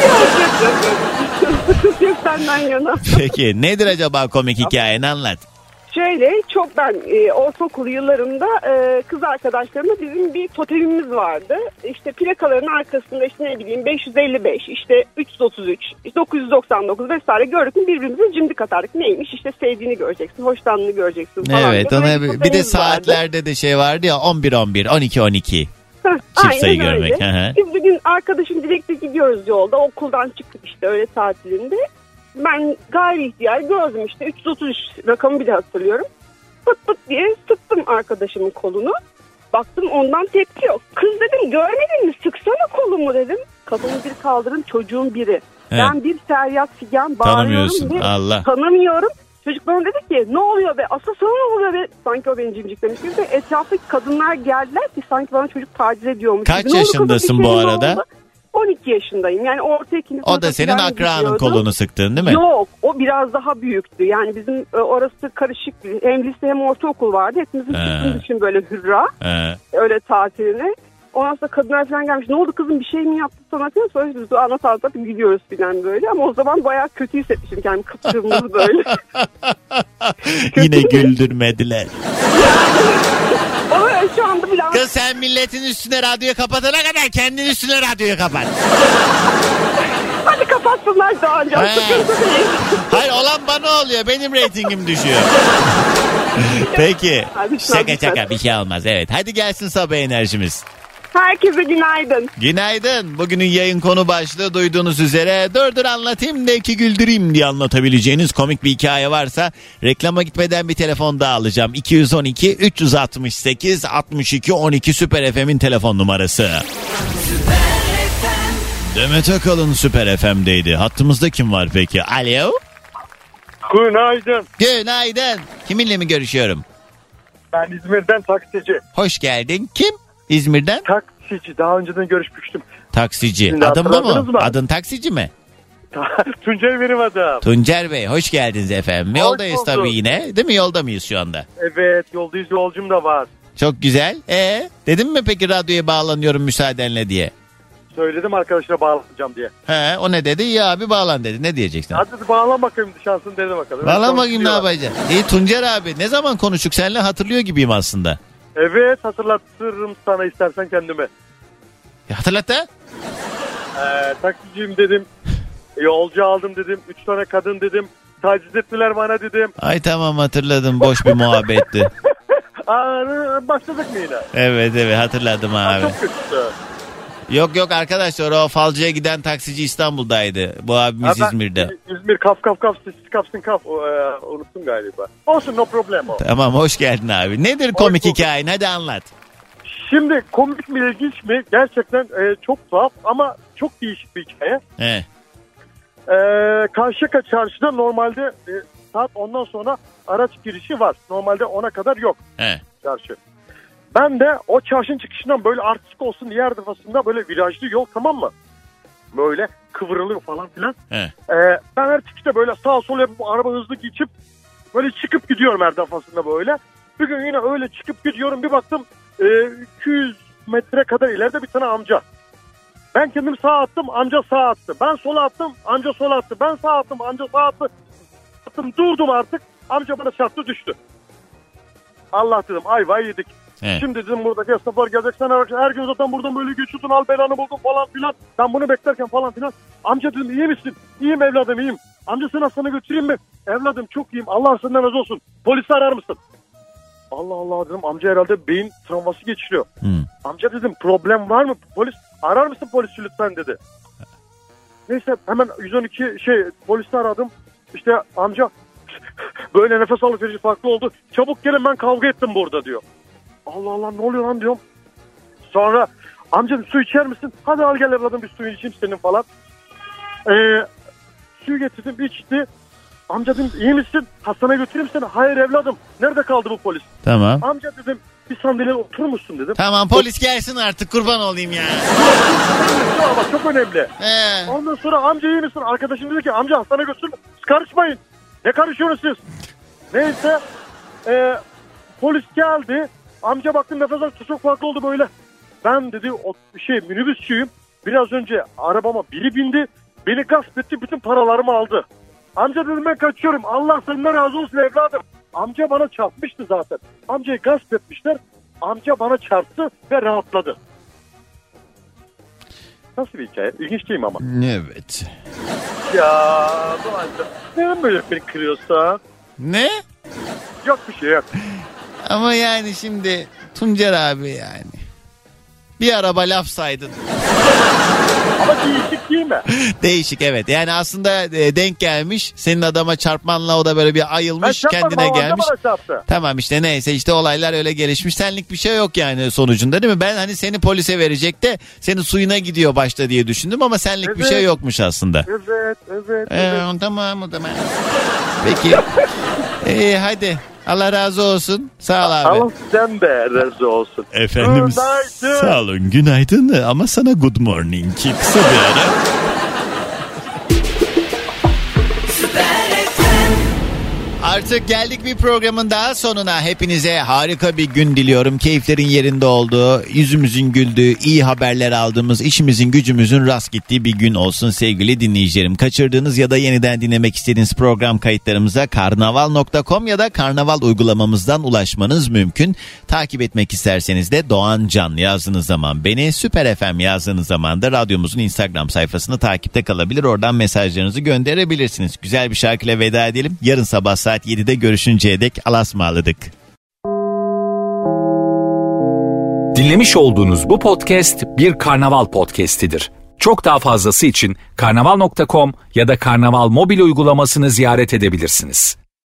S14: Sıkıntı yok senden yana.
S2: Peki nedir acaba komik hikayen anlat.
S14: Şöyle çok ben e, ortaokul yıllarında e, kız arkadaşlarımla bizim bir totemimiz vardı. İşte plakaların arkasında işte ne bileyim 555, işte 333, 999 vesaire gördük mü birbirimize cimdik atardık. Neymiş işte sevdiğini göreceksin, hoşlandığını göreceksin falan.
S2: Evet
S14: diye.
S2: ona bir, bir de
S14: totemimiz vardı.
S2: saatlerde de şey vardı ya 11 11 12 12.
S14: Heh,
S2: Çift
S14: aynen
S2: sayı
S14: öyle.
S2: görmek, hı.
S14: Biz bugün arkadaşım direkte gidiyoruz yolda. Okuldan çıktık işte öyle tatilinde. Ben gayri ihtiyar gördüm işte 333 rakamı bile hatırlıyorum. Pıt pıt diye sıktım arkadaşımın kolunu. Baktım ondan tepki yok. Kız dedim görmedin mi sıksana kolumu dedim. Kafamı bir kaldırın çocuğun biri.
S2: Evet.
S14: Ben bir feryat figan bağırıyorum. Ve
S2: Allah.
S14: Tanımıyorum. Çocuk bana dedi ki ne oluyor be asıl sana ne oluyor be sanki o beni cimciklemiş gibi etraftaki kadınlar geldiler ki sanki bana çocuk taciz ediyormuş.
S2: Kaç
S14: gibi.
S2: Yaşındasın
S14: bir
S2: bu
S14: şey mi
S2: arada?
S14: oldu? 12 yaşındayım yani orta ikinci
S2: O da senin akranın kolunu sıktın değil mi?
S14: Yok o biraz daha büyüktü yani bizim e, orası karışık bir hem lise hem ortaokul vardı hepimizin
S2: He.
S14: çıktığımız için böyle hürra
S2: He.
S14: öyle tatiline. Ondan sonra kadınlar falan gelmiş. Ne oldu kızım bir şey mi yaptı sana falan. Sonra biz de anlat anlat gülüyoruz falan böyle. Ama o zaman bayağı kötü hissetmişim kendimi kıpkırmızı böyle. <laughs>
S2: Yine güldürmediler. <laughs>
S14: Şu anda biraz...
S2: Kız sen milletin üstüne radyoyu kapatana kadar kendin üstüne radyoyu kapat.
S14: Hadi kapatsınlar daha önce.
S2: He.
S14: Sıkıntı değil.
S2: Hayır olan bana oluyor. Benim reytingim düşüyor. <laughs> Peki.
S14: Hadi
S2: Şaka şaka bir şey olmaz. Evet. Hadi gelsin sabah enerjimiz.
S14: Herkese günaydın.
S2: Günaydın. Bugünün yayın konu başlığı duyduğunuz üzere dur anlatayım da ki güldüreyim diye anlatabileceğiniz komik bir hikaye varsa reklama gitmeden bir telefon daha alacağım. 212 368 62 12 Süper FM'in telefon numarası. Demet Akalın Süper FM'deydi. Hattımızda kim var peki? Alo.
S15: Günaydın.
S2: Günaydın. Kiminle mi görüşüyorum?
S15: Ben İzmir'den taksici.
S2: Hoş geldin. Kim? İzmir'den?
S15: Taksici. Daha önceden görüşmüştüm.
S2: Taksici.
S15: Şimdi hatırladınız
S2: mu?
S15: mı?
S2: Adın taksici mi? <laughs>
S15: Tuncel benim adım.
S2: Tuncer Bey hoş geldiniz efendim.
S15: Hoş
S2: Yoldayız
S15: bulduk.
S2: tabii yine. Değil mi? Yolda mıyız şu anda?
S15: Evet yoldayız yolcum da var.
S2: Çok güzel. E dedim mi peki radyoya bağlanıyorum müsaadenle diye?
S15: Söyledim arkadaşına bağlanacağım diye.
S2: He o ne dedi? Ya abi bağlan dedi. Ne diyeceksin?
S15: Hadi bağlan bakayım şansın dedi bakalım.
S2: Bağlan bakayım ne yapacaksın? İyi Tuncer abi ne zaman konuştuk seninle hatırlıyor gibiyim aslında.
S15: Evet hatırlatırım sana istersen kendimi.
S2: Ya hatırlat da.
S15: Ee, taksiciyim dedim. Yolcu aldım dedim. Üç tane kadın dedim. Taciz ettiler bana dedim.
S2: Ay tamam hatırladım boş bir muhabbetti. <laughs>
S15: Aa, başladık mı yine?
S2: Evet evet hatırladım abi.
S15: Çok kötü.
S2: Yok yok arkadaşlar o falcıya giden taksici İstanbul'daydı. Bu abimiz
S15: ben-
S2: İzmir'de.
S15: İzmir kaf kaf kaf siz kapsın kaf. O, e, unuttum galiba. Olsun no problem o.
S2: Tamam hoş geldin abi. Nedir komik hikayen hadi anlat.
S15: Şimdi komik mi ilginç mi? Gerçekten e, çok tuhaf ama çok değişik bir hikaye.
S2: He.
S15: E, Karşıyaka çarşıda normalde e, saat ondan sonra araç girişi var. Normalde ona kadar yok
S2: He.
S15: çarşı. Ben de o çarşının çıkışından böyle artistik olsun diğer defasında böyle virajlı yol tamam mı? Böyle kıvrılıyor falan filan.
S2: He.
S15: Ee, ben her çıkışta böyle sağ sol yapıp araba hızlı geçip böyle çıkıp gidiyorum her defasında böyle. Bir gün yine öyle çıkıp gidiyorum bir baktım e, 200 metre kadar ileride bir tane amca. Ben kendim sağa attım amca sağa attı. Ben sola attım amca sola attı. Ben sağa attım amca sağa attı. Attım durdum artık. Amca bana çarptı düştü. Allah dedim ay vay yedik.
S2: Evet.
S15: Şimdi dedim buradaki esnaflar gelecek. Sen her, her gün zaten buradan böyle geçiyordun al belanı buldun falan filan. Ben bunu beklerken falan filan. Amca dedim iyi misin? İyiyim evladım iyiyim. Amca seni hastaneye götüreyim mi? Evladım çok iyiyim. Allah senden razı olsun. Polisi arar mısın? Allah Allah dedim amca herhalde beyin travması geçiriyor. Amca dedim problem var mı? Polis arar mısın polisi lütfen dedi. Neyse hemen 112 şey polisi aradım. İşte amca <laughs> böyle nefes alıp verici farklı oldu. Çabuk gelin ben kavga ettim burada diyor. Allah Allah ne oluyor lan diyorum. Sonra amca su içer misin? Hadi al gel evladım bir suyun içeyim senin falan. Ee, suyu getirdim içti. Amca dedim iyi misin? Hastaneye götüreyim seni. Hayır evladım. Nerede kaldı bu polis?
S2: Tamam.
S15: Amca dedim bir sandalye oturur musun dedim.
S2: Tamam polis gelsin artık kurban olayım ya. <laughs>
S15: Ama çok önemli.
S2: He.
S15: Ondan sonra amca iyi misin? Arkadaşım dedi ki amca hastaneye götürün. Siz karışmayın. Ne karışıyorsunuz siz? Neyse. e, polis geldi. Amca baktım nefes alıştı çok farklı oldu böyle. Ben dedi o şey minibüsçüyüm. Biraz önce arabama biri bindi. Beni gasp etti bütün paralarımı aldı. Amca dedim ben kaçıyorum. Allah senden razı olsun evladım. Amca bana çarpmıştı zaten. Amcayı gasp etmişler. Amca bana çarptı ve rahatladı. Nasıl bir hikaye? İlginç değil mi ama?
S2: Evet.
S15: Ya Doğancığım neden böyle beni kırıyorsun?
S2: Ne?
S15: Yok bir şey yok.
S2: Ama yani şimdi Tuncer abi yani. Bir araba laf saydın.
S15: Ama değişik değil mi? <laughs>
S2: Değişik evet. Yani aslında e, denk gelmiş. Senin adama çarpmanla o da böyle bir
S15: Ben
S2: ayılmış
S15: çarpmadım
S2: kendine gelmiş. Tamam işte neyse işte olaylar öyle gelişmiş. Senlik bir şey yok yani sonucunda değil mi? Ben hani seni polise verecek de senin suyuna gidiyor başta diye düşündüm ama senlik bir
S15: Evet.
S2: şey yokmuş aslında.
S15: Evet, evet,
S2: Ee,
S15: evet.
S2: tamam o zaman. Peki. Ee, <laughs> hadi. Allah razı olsun. Sağ ol abi.
S15: Allah sizden de razı olsun.
S2: Efendim
S15: Günaydın.
S2: sağ olun günaydın ama sana good morning kısa bir ara. Artık geldik bir programın daha sonuna. Hepinize harika bir gün diliyorum. Keyiflerin yerinde olduğu, yüzümüzün güldüğü, iyi haberler aldığımız, işimizin gücümüzün rast gittiği bir gün olsun sevgili dinleyicilerim. Kaçırdığınız ya da yeniden dinlemek istediğiniz program kayıtlarımıza karnaval.com ya da karnaval uygulamamızdan ulaşmanız mümkün. Takip etmek isterseniz de Doğan Can yazdığınız zaman beni, Süper FM yazdığınız zaman da radyomuzun Instagram sayfasını takipte kalabilir. Oradan mesajlarınızı gönderebilirsiniz. Güzel bir şarkıyla veda edelim. Yarın sabah saat 7'de görüşünceye dek alasmaladık.
S1: Dinlemiş olduğunuz bu podcast bir karnaval podcastidir. Çok daha fazlası için karnaval.com ya da karnaval mobil uygulamasını ziyaret edebilirsiniz.